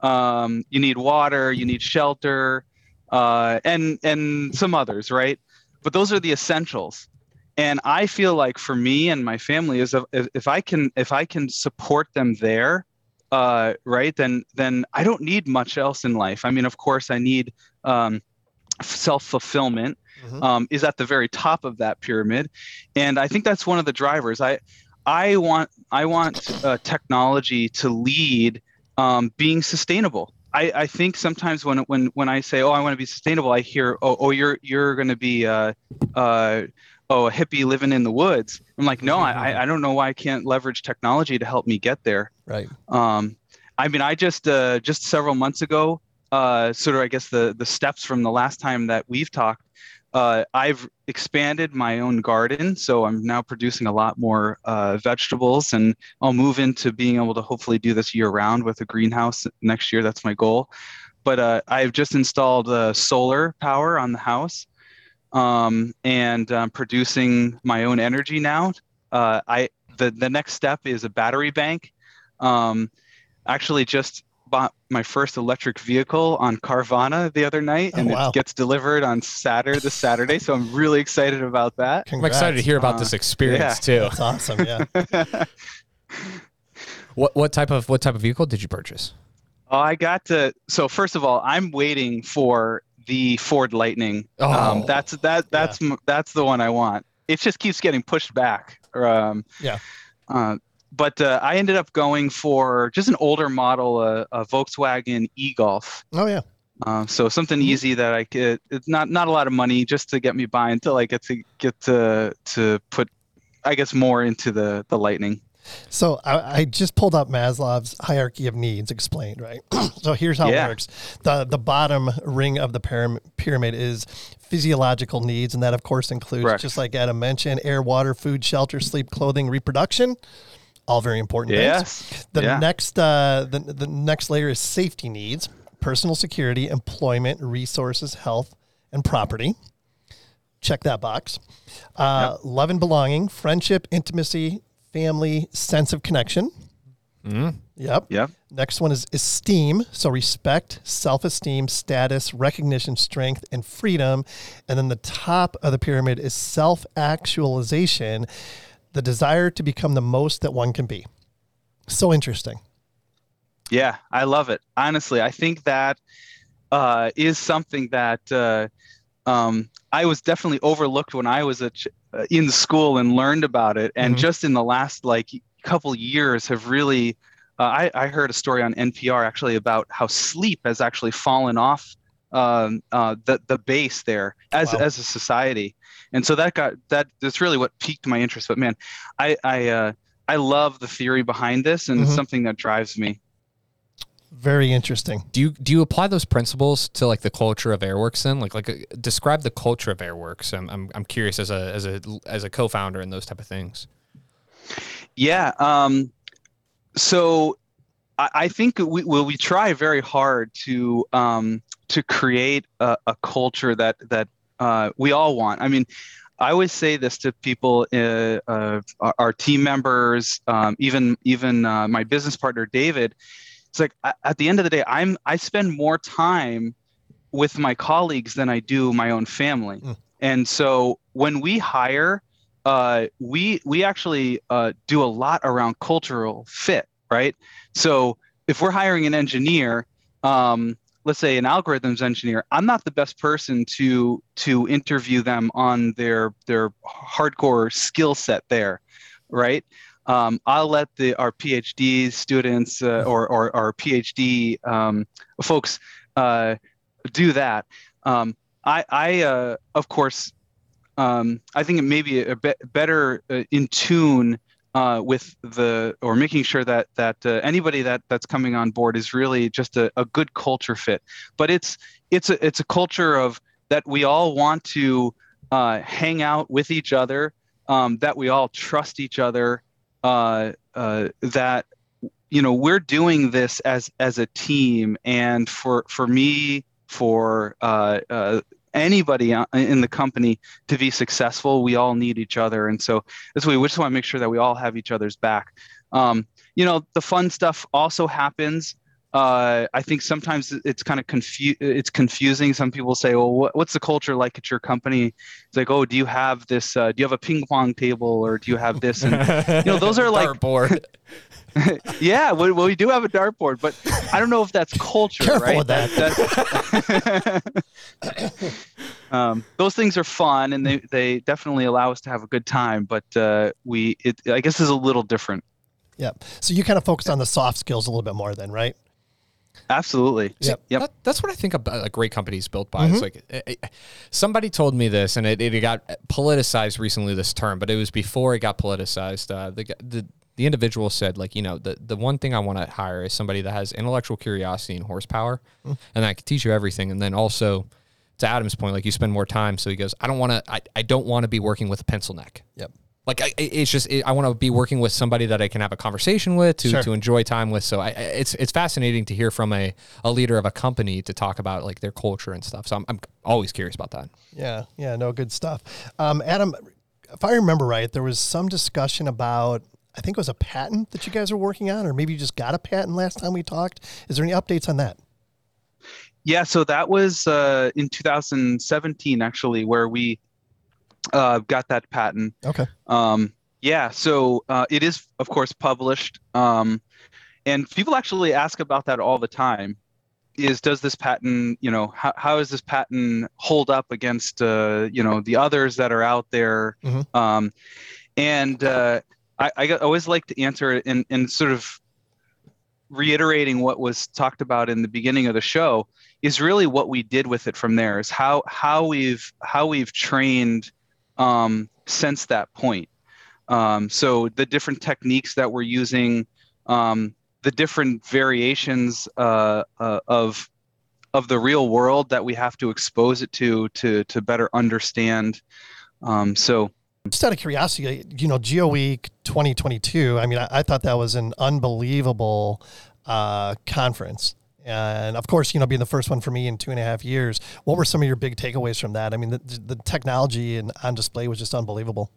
um, you need water, you need shelter, uh, and and some others, right? But those are the essentials. And I feel like for me and my family is if, if I can if I can support them there, uh, right? Then then I don't need much else in life. I mean, of course, I need um, self fulfillment Mhm. um, is at the very top of that pyramid, and I think that's one of the drivers. I I want I want uh, technology to lead um, being sustainable. I, I think sometimes when when when I say oh I want to be sustainable, I hear oh oh you're you're going to be uh, uh, oh a hippie living in the woods. I'm like no I I- I don't know why I can't leverage technology to help me get there. Right. Um, I mean, I just uh, just several months ago, uh, sort of, I guess the the steps from the last time that we've talked. Uh, I've expanded my own garden, so I'm now producing a lot more uh, vegetables, and I'll move into being able to hopefully do this year round with a greenhouse next year. That's my goal. But uh, I've just installed uh, solar power on the house, um, and I'm producing my own energy now. Uh, I the the next step is a battery bank. Um, actually, just bought my first electric vehicle on Carvana the other night, Oh, and wow. it gets delivered on Saturday, this Saturday. So I'm really excited about that. I'm excited to hear about Uh, this experience yeah. too. That's awesome. Yeah. [laughs] What what type of what type of vehicle did you purchase? Oh, I got to. So first of all, I'm waiting for the Ford Lightning. Oh. Um, that's that that's m that's the one I want. It just keeps getting pushed back. Um, Yeah. Uh, but uh, I ended up going for just an older model, uh, a Volkswagen e-Golf. Oh yeah. Uh, so something Mhm. easy that I could. It's not not a lot of money just to get me by until I get to get to to put, I guess, more into the the Lightning. So I, I just pulled up Maslow's hierarchy of needs explained, right? [clears throat] so here's how Yeah. it works. The the bottom ring of the pyramid is physiological needs, and that of course includes, Correct. just like Adam mentioned, air, water, food, shelter, sleep, clothing, reproduction. All very important things. Yes. The yeah. next uh, the, the next layer is safety needs, personal security, employment, resources, health, and property. Check that box. Uh, Love and belonging, friendship, intimacy, family, sense of connection. Mm. Yep. Yep. Next one is esteem. So respect, self esteem, status, recognition, strength, and freedom. And then the top of the pyramid is self actualization, the desire to become the most that one can be. So interesting. Yeah, I love it. Honestly, I think that uh, is something that uh, um, I was definitely overlooked when I was a ch- uh, in school and learned about it, and Mhm. just in the last like couple years have really. Uh, I, I heard a story on NPR actually about how sleep has actually fallen off um, uh, the the base there as Wow. as a society, and so that got that. That's really what piqued my interest. But man, I I uh, I love the theory behind this, and Mhm. it's something that drives me. Very interesting. Do you do you apply those principles to like the culture of Airworks then? Like like uh, describe the culture of Airworks. I'm I'm, I'm curious as a as a as a co-founder and those type of things. Yeah. Um, so I, I think we well, we try very hard to um, to create a, a culture that that uh, we all want. I mean, I always say this to people, uh, uh, our, team members, um, even even uh, my business partner David. It's like at the end of the day, I'm I spend more time with my colleagues than I do my own family, Mm. and so when we hire uh, we we actually uh, do a lot around cultural fit, right? So if we're hiring an engineer, um, let's say an algorithms engineer, I'm not the best person to to interview them on their their hardcore skill set there, right? Um, I'll let the our PhD students uh, or, or our PhD um, folks uh, do that. Um, I, I uh, of course um, I think it may be a bit better uh, in tune uh, with the or making sure that that uh, anybody that that's coming on board is really just a, a good culture fit. But it's it's a it's a culture of that we all want to uh, hang out with each other, um, that we all trust each other, uh, uh, that you know we're doing this as as a team, and for for me, for uh, anybody in the company to be successful, we all need each other, and so this way we just want to make sure that we all have each other's back. Um, you know, the fun stuff also happens uh, I think sometimes it's kind of confu- it's confusing. Some people say, "Well, what, what's the culture like at your company?" It's like, "Oh, do you have this? Uh, do you have a ping pong table, or do you have this?" And you know, those are [laughs] like dartboard. [laughs] [laughs] yeah, well, we do have a dartboard, but I don't know if that's culture, Careful right? with that. that- um, those things are fun, and they they definitely allow us to have a good time. But uh, we, it, I guess, is a little different. yeah So you kind of focus on the soft skills a little bit more, then, right? Absolutely. Yep. Yep. That, that's what I think about a great company is built by. It's like eh, eh, somebody told me this, and it, it got politicized recently. This term, but it was before it got politicized. Uh, the, the the individual said, like, you know, the the one thing I want to hire is somebody that has intellectual curiosity and horsepower, and I can teach you everything. And then also, to Adam's point, like you spend more time. So he goes, I don't want to. I, I don't want to be working with a pencil neck. Yep. Like I, it's just it, I want to be working with somebody that I can have a conversation with to, Sure. to enjoy time with. So I, I- it's it's fascinating to hear from a, a leader of a company to talk about like their culture and stuff. So I'm, I'm always curious about that. Yeah, yeah, no, good stuff. Um, Adam, if I remember right, there was some discussion about, I think it was a patent that you guys are working on, or maybe you just got a patent last time we talked. Is there any updates on that? Yeah, so that was uh, in 2017, actually, where we uh, got that patent. Okay. Um, yeah, so uh, it is, of course, published. Um, and people actually ask about that all the time. Is does this patent, you know, how, how does this patent hold up against, uh, you know, the others that are out there? Mhm. Um, and uh, I, I always like to answer it in, in sort of reiterating what was talked about in the beginning of the show is really what we did with it from there is how how we've how we've trained um, since that point um, so the different techniques that we're using um, the different variations uh, uh, of of the real world that we have to expose it to to to better understand um, so Just out of curiosity, you know, Geo Week 2022. I mean, I, I thought that was an unbelievable uh, conference. And of course, you know, being the first one for me in two and a half years, what were some of your big takeaways from that? I mean, the, the technology and on display was just unbelievable.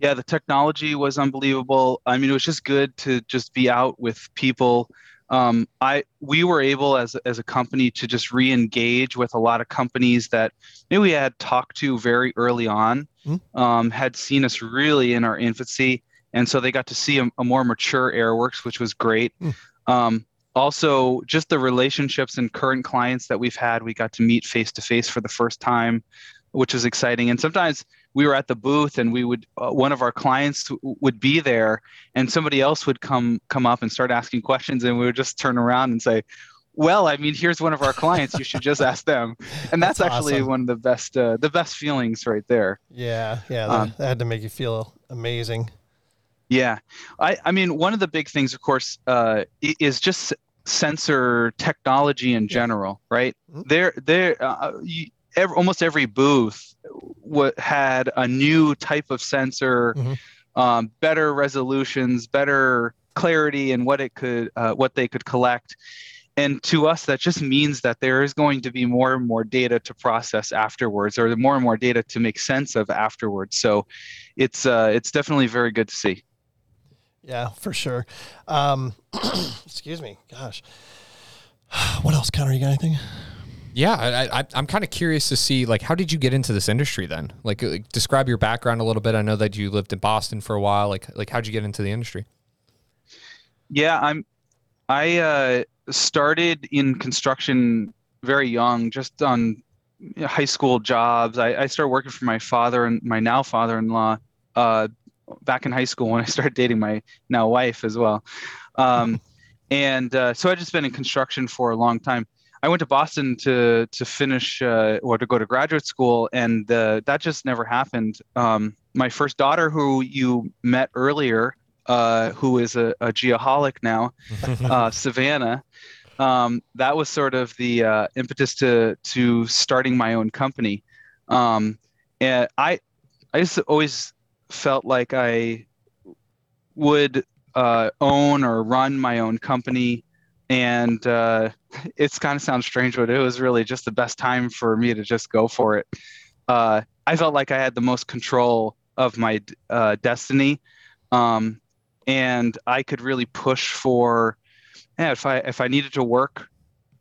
yeah the technology was unbelievable i mean it was just good to just be out with people um, i we were able as, as a company to just re-engage with a lot of companies that maybe we had talked to very early on Mhm. um, had seen us really in our infancy and so they got to see a, a more mature airworks which was great Mm. um, also just the relationships and current clients that we've had we got to meet face to face for the first time which was exciting. And sometimes we were at the booth and we would uh, one of our clients w- would be there and somebody else would come come up and start asking questions and we would just turn around and say well i mean here's one of our clients. You should just ask them. [laughs] And that's, That's actually awesome. one of the best uh, the best feelings right there. Yeah, yeah, that, Um, that had to make you feel amazing. yeah. I i mean one of the big things of course uh, is just sensor technology in general right? Mhm. there there uh, you, ev almost every booth w- had a new type of sensor Mhm. um, better resolutions better clarity in what it could uh, what they could collect. And to us that just means that there is going to be more and more data to process afterwards or more and more data to make sense of afterwards. So it's uh, it's definitely very good to see Yeah, for sure. Um, [clears throat] excuse me. Gosh. [sighs] What else, Connor? You got anything? Yeah, I, I, I'm kind of curious to see like how did you get into this industry then? Like, uh, describe your background a little bit. I know that you lived in Boston for a while. Like, like how'd you get into the industry? Yeah, I'm. I uh, started in construction very young, just on high school jobs. I, I started working for my father and my now father-in-law uh, back in high school when I started dating my now wife as well. Um, [laughs] and uh, so I've just been in construction for a long time. I went to Boston to to finish uh, or to go to graduate school, and uh, that just never happened. Um, my first daughter, who you met earlier, uh, who is a, a geoholic now, [laughs] uh, Savannah. Um, that was sort of the uh, impetus to to starting my own company. Um, and I I just always felt like I would uh, own or run my own company, and uh, [laughs] it's kind of sounds strange, but it was really just the best time for me to just go for it. Uh, I felt like I had the most control of my uh, destiny, um, and I could really push for. Yeah, if I if I needed to work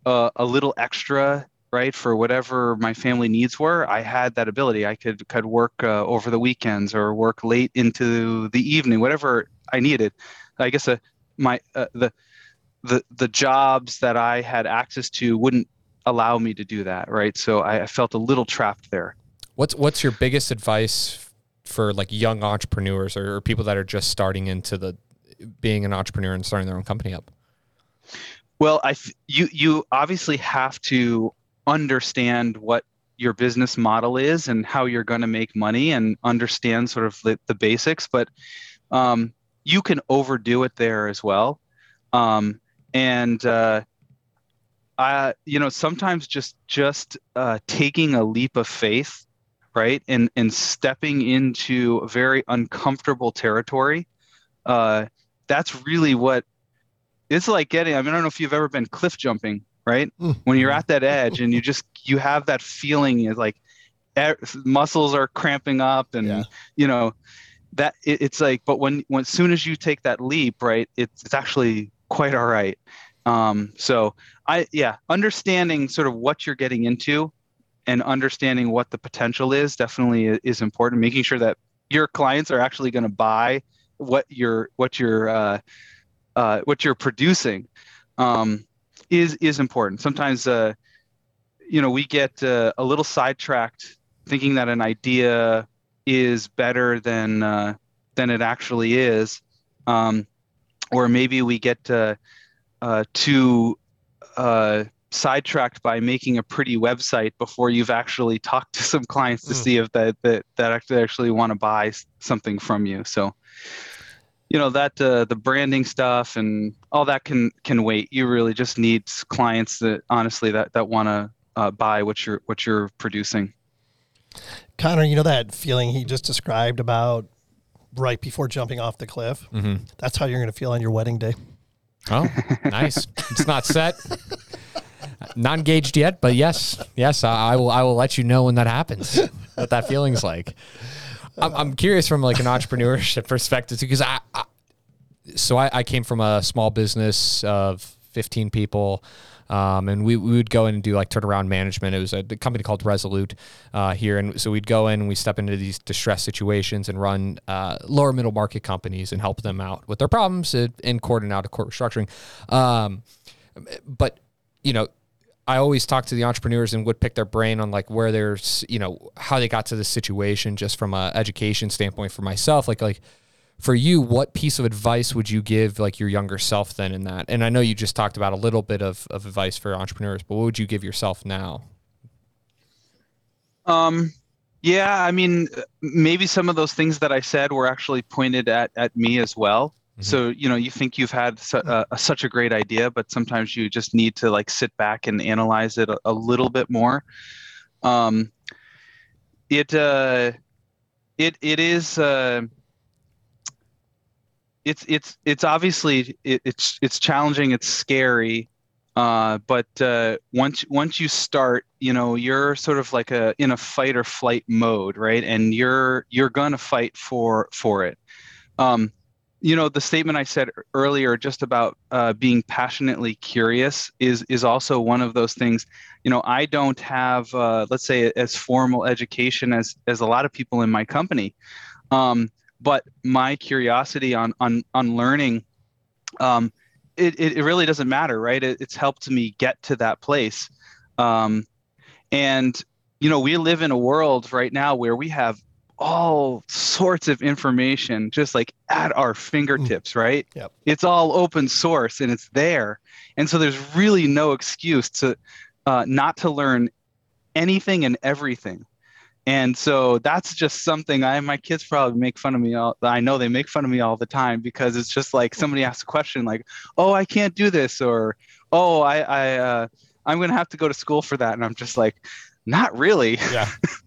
uh, a little extra, right, for whatever my family needs were, I had that ability. I could could work uh, over the weekends or work late into the evening, whatever I needed. I guess uh, my uh, the the the jobs that I had access to wouldn't allow me to do that, right? So I, I felt a little trapped there. What's what's your biggest advice for like young entrepreneurs or, or people that are just starting into the being an entrepreneur and starting their own company up? Well, I you you obviously have to understand what your business model is and how you're going to make money and understand sort of the, the basics, but um, you can overdo it there as well. Um, and uh, I, you know, sometimes just just uh, taking a leap of faith, right, and and stepping into a very uncomfortable territory. Uh, that's really what it's like getting. I mean, I don't know if you've ever been cliff jumping, right? Mm. When you're at that edge and you just you have that feeling, is like e- muscles are cramping up, and Yeah. you know that it, it's like. But when when as soon as you take that leap, right, it's it's actually quite all right. Um, so I yeah, understanding sort of what you're getting into and understanding what the potential is definitely is important. Making sure that your clients are actually going to buy what you're what you're uh, uh, what you're producing um, is is important. Sometimes uh, you know we get uh, a little sidetracked thinking that an idea is better than uh, than it actually is, um, or maybe we get uh, uh, too uh, sidetracked by making a pretty website before you've actually [laughs] talked to some clients to Mm. see if that that that actually actually want to buy something from you. So you know that uh, the branding stuff and all that can can wait. You really just need clients that honestly that that want to uh, buy what you're what you're producing. Connor, you know that feeling he just described about right before jumping off the cliff? Mm-hmm. That's how you're going to feel on your wedding day. Oh, nice. It's not set, not engaged yet, but yes, yes, I, I will. I will let you know when that happens. What that feeling's like. I'm, I'm curious from like an entrepreneurship [laughs] perspective because I, I so I, I came from a small business of 15 people. Um, and we, we would go in and do like turnaround management. It was a, company called Resolute uh, here, and so we'd go in and we step into these distress situations and run uh, lower middle market companies and help them out with their problems in- in court and out of court restructuring. Um, but you know, I always talk to the entrepreneurs and would pick their brain on like where there's you know how they got to this situation just from a education standpoint for myself. Like like for you, what piece of advice would you give like your younger self then in that? And I know you just talked about a little bit of, of advice for entrepreneurs, but what would you give yourself now? Um, yeah, I mean, uh, maybe some of those things that I said were actually pointed at at me as well. So you know, you think you've had su- uh, such a great idea, but sometimes you just need to like sit back and analyze it a, a little bit more. Um, it uh, it it is. Uh, it's it's it's obviously it, it's it's challenging. It's scary. Uh, but uh, once once you start, you know you're sort of like a in a fight or flight mode, right? And you're you're gonna fight for for it. Um, you know the statement I said earlier, just about uh, being passionately curious, is is also one of those things. You know, I don't have, uh, let's say, as formal education as as a lot of people in my company, um, but my curiosity on on on learning. Um, it, it, really doesn't matter, right? It, it's helped me get to that place. Um, and, you know, we live in a world right now where we have all sorts of information just like at our fingertips, right? Yep. It's all open source and it's there. And so there's really no excuse to uh, not to learn anything and everything. and so that's just something I my kids probably make fun of me all I know they make fun of me all the time because it's just like somebody asks a question like, "Oh, I can't do this," or "Oh, I I uh, I'm going to have to go to school for that." And I'm just like, "Not really. Yeah. [laughs]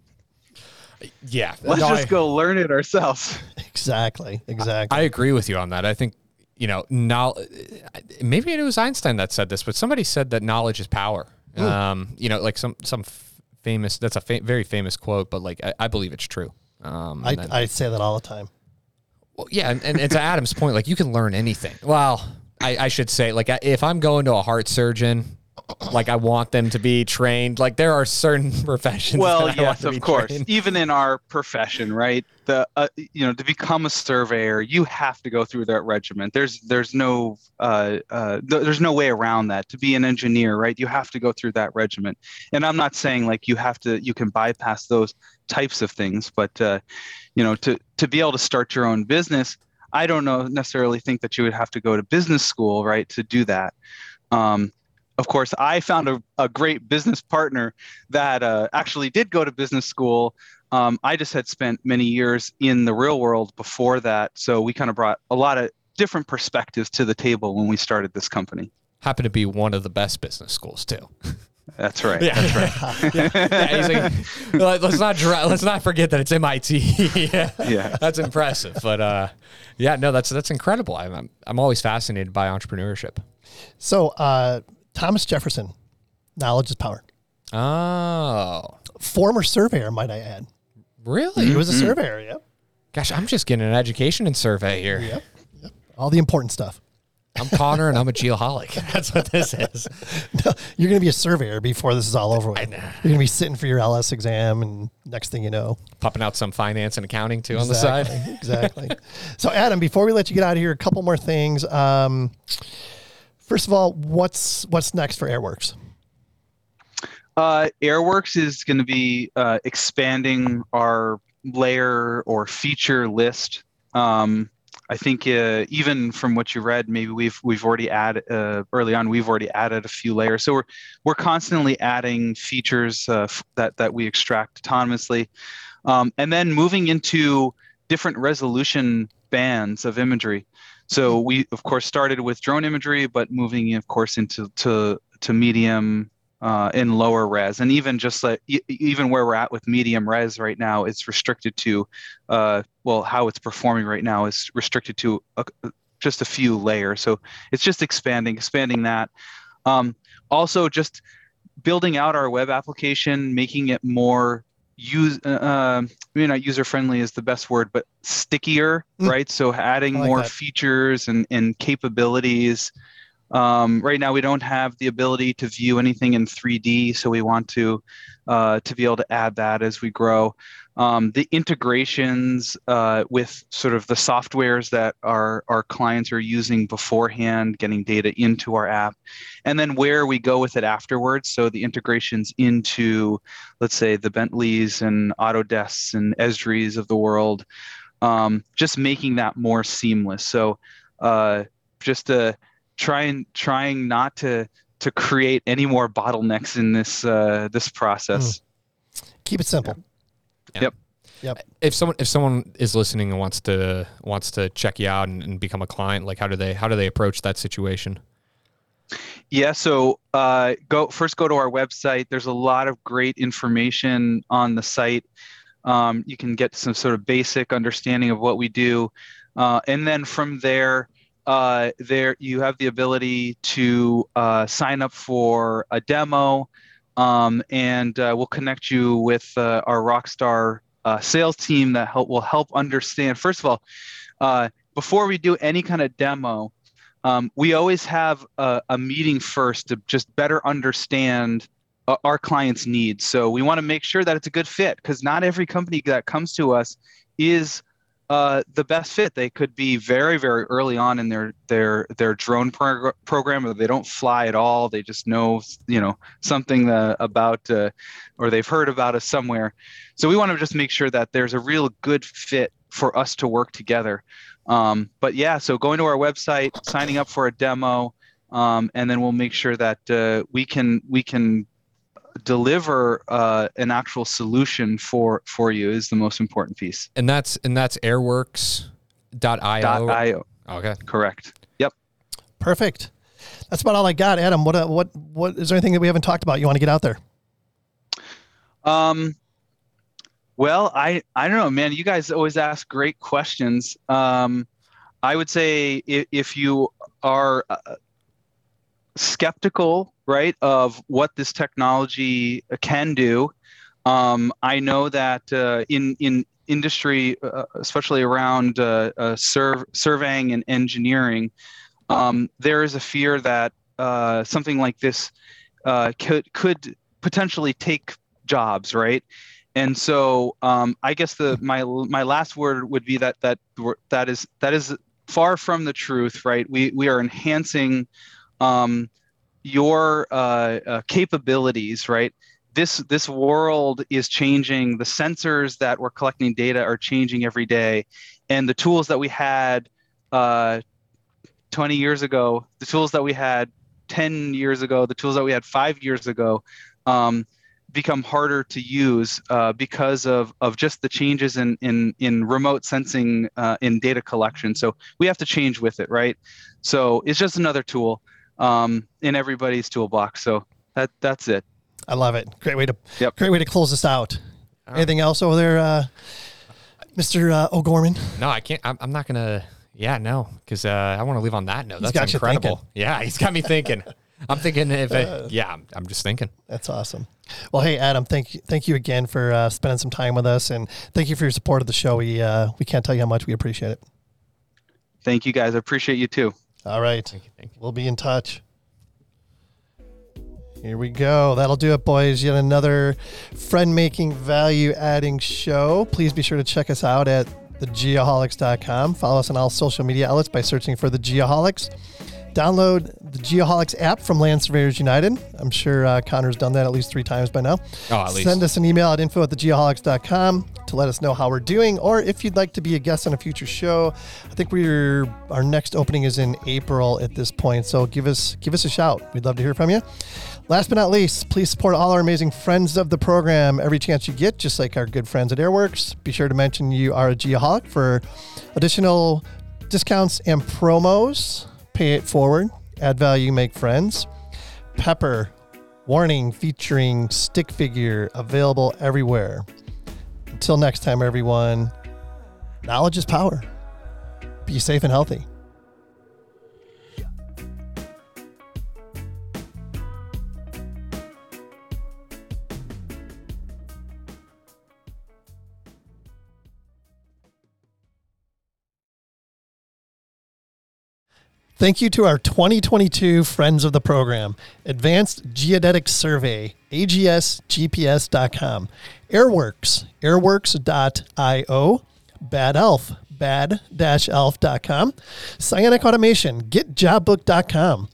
yeah. Let's No, just I- go learn it ourselves." [laughs] Exactly. Exactly. I agree with you on that. I think you know, now maybe it was Einstein that said this, but somebody said that knowledge is power. Um, you know, like some some f- famous that's a fa- very famous quote, but like I, I believe it's true. Um, I, then- I say that all the time. well, yeah, and, and, and to Adam's point, like you can learn anything. Well, I, I should say, like if I'm going to a heart surgeon, like I want them to be trained. Like there are certain [laughs] professions. well that I want yes to of be course trained. even in our profession right the uh, you know to become a surveyor you have to go through that regiment there's there's no uh, uh, th- there's no way around that to be an engineer right you have to go through that regiment and i'm not saying like you have to you can bypass those types of things but uh, you know to to be able to start your own business i don't know necessarily think that you would have to go to business school right to do that um, of course, I found a, a great business partner that uh, actually did go to business school. Um, I just had spent many years in the real world before that. So we kind of brought a lot of different perspectives to the table when we started this company. Happened to be one of the best business schools too. That's right. Yeah, that's right. [laughs] yeah, he's like, [laughs] "Let- let's not dra- let's not forget that it's MIT. [laughs] yeah. Yeah. that's impressive. But uh, yeah, no, that's that's incredible. I'm I'm, I'm always fascinated by entrepreneurship. So, uh, Thomas Jefferson, knowledge is power. Oh, Former surveyor, might I add. really? He was a surveyor. Yep. Gosh, I'm just getting an education in survey here. Yep. Yep. All the important stuff. I'm Connor and I'm a geoholic. [laughs] That's what this is. No, you're going to be a surveyor before this is all over with. I know. You're going to be sitting for your LS exam, and next thing you know, Popping out some finance and accounting too on the side. Exactly. exactly. So, Adam, before we let you get out of here, a couple more things. Um, first of all, what's what's next for Airworks? Uh, Airworks is going to be uh, expanding our layer or feature list. Um, I think uh, even from what you read, maybe we've we've already added uh, early on. We've already added a few layers, so we're we're constantly adding features uh, f- that that we extract autonomously, um, and then moving into different resolution bands of imagery. So we of course started with drone imagery, but moving of course into to to medium uh, in lower res, and even just like even where we're at with medium res right now, it's restricted to, uh, well, how it's performing right now is restricted to a, just a few layers. So it's just expanding, expanding that. Um, also, just building out our web application, making it more use, uh, maybe not user friendly is the best word, but stickier, Mm. right? So adding like more that. features and, and capabilities. Um, right now, we don't have the ability to view anything in 3D, so we want to uh, to be able to add that as we grow. Um, the integrations uh, with sort of the softwares that our our clients are using beforehand, getting data into our app, and then where we go with it afterwards. So the integrations into, let's say, the Bentleys and Autodesks and Esris of the world, um, just making that more seamless. So uh, just uh, trying trying not to to create any more bottlenecks in this uh, this process. Keep it simple. Yep. Yep. If someone if someone is listening and wants to wants to check you out and, and become a client, like how do they how do they approach that situation? Yeah, so uh, go first. Go to our website. There's a lot of great information on the site. Um, you can get some sort of basic understanding of what we do, uh, and then from there, uh, there you have the ability to uh, sign up for a demo, um, and uh, we'll connect you with uh, our Rockstar uh, sales team that help will help understand. First of all, uh, before we do any kind of demo, um, we always have a, a meeting first to just better understand uh, our clients' needs. So we want to make sure that it's a good fit because not every company that comes to us is uh, the best fit. They could be very, very early on in their their their drone prog- program, or they don't fly at all. They just know you know something uh, about, uh, or they've heard about us somewhere. So we want to just make sure that there's a real good fit for us to work together. Um, but yeah, so going to our website, signing up for a demo, um, and then we'll make sure that uh, we can we can deliver uh, an actual solution for for you is the most important piece. And that's and that's airworks.io. Dot io. Okay. Correct. Yep. Perfect. That's about all I got. Adam, what uh, what what is there anything that we haven't talked about you want to get out there? Um, well, I I don't know, man. You guys always ask great questions. Um, I would say if, if you are uh, skeptical, right, of what this technology can do, um, I know that uh, in in industry, uh, especially around uh, uh, surveying and engineering, um, there is a fear that uh, something like this uh, could could potentially take jobs, right? And so um, I guess the my my last word would be that that that is that is far from the truth, right? We we are enhancing um, your uh, uh, capabilities, right? This this world is changing. The sensors that we're collecting data are changing every day, and the tools that we had uh, 20 years ago, the tools that we had 10 years ago, the tools that we had five years ago. Um, become harder to use uh, because of, of just the changes in, in, in remote sensing uh, in data collection. So we have to change with it, right? So it's just another tool um, in everybody's toolbox. So that that's it. I love it. Great way to Yep. great way to close this out. Anything else over there, uh, Mr. Uh, O'Gorman? No, I can't. I'm, I'm not gonna. Yeah, no, because uh, I want to leave on that note. That's got you incredible. Yeah, he's got me thinking. I'm thinking if it, yeah, I'm, I'm just thinking. That's awesome. Well, hey Adam, thank you, thank you again for uh, spending some time with us, and thank you for your support of the show. We uh, we can't tell you how much we appreciate it. Thank you guys. I appreciate you too. All right, Thank you. Thank you. we'll be in touch. Here we go. That'll do it, boys. Yet another friend making, value adding show. Please be sure to check us out at thegeoholics.com. Follow us on all social media outlets by searching for the Geoholics. Download the Geoholics app from Land Surveyors United. I'm sure uh, Connor's done that at least three times by now. Oh, at least. Send us an email at info at thegeoholics.com to let us know how we're doing or if you'd like to be a guest on a future show. I think we're our next opening is in April at this point, so give us give us a shout. We'd love to hear from you. Last but not least, please support all our amazing friends of the program every chance you get, just like our good friends at Airworks. Be sure to mention you are a Geoholic for additional discounts and promos. Pay it forward, add value, make friends. Pepper, warning featuring stick figure, available everywhere. Until next time, everyone, knowledge is power. Be safe and healthy. Thank you to our 2022 friends of the program Advanced Geodetic Survey, agsgps.com, Airworks, airworks.io, Bad Elf, bad-elf.com, Cyanic Automation, getjobbook.com,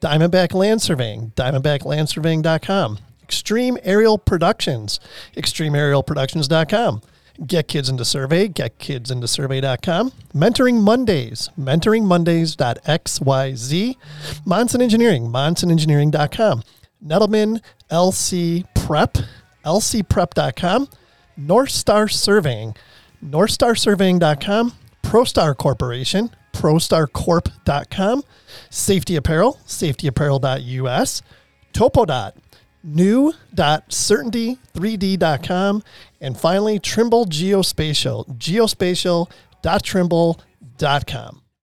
Diamondback Land Surveying, diamondbacklandsurveying.com, Extreme Aerial Productions, extremeaerialproductions.com, Get Kids Into Survey, getkidsintosurvey.com, Mentoring Mondays, mentoringmondays.xyz, Monson Engineering, monsonengineering.com, Nettleman LC Prep, lcprep.com, North Star Surveying, northstarsurveying.com, ProStar Corporation, prostarcorp.com, Safety Apparel, safetyapparel.us, Topodot, new.certainty3d.com, and finally Trimble Geospatial, geospatial.trimble.com.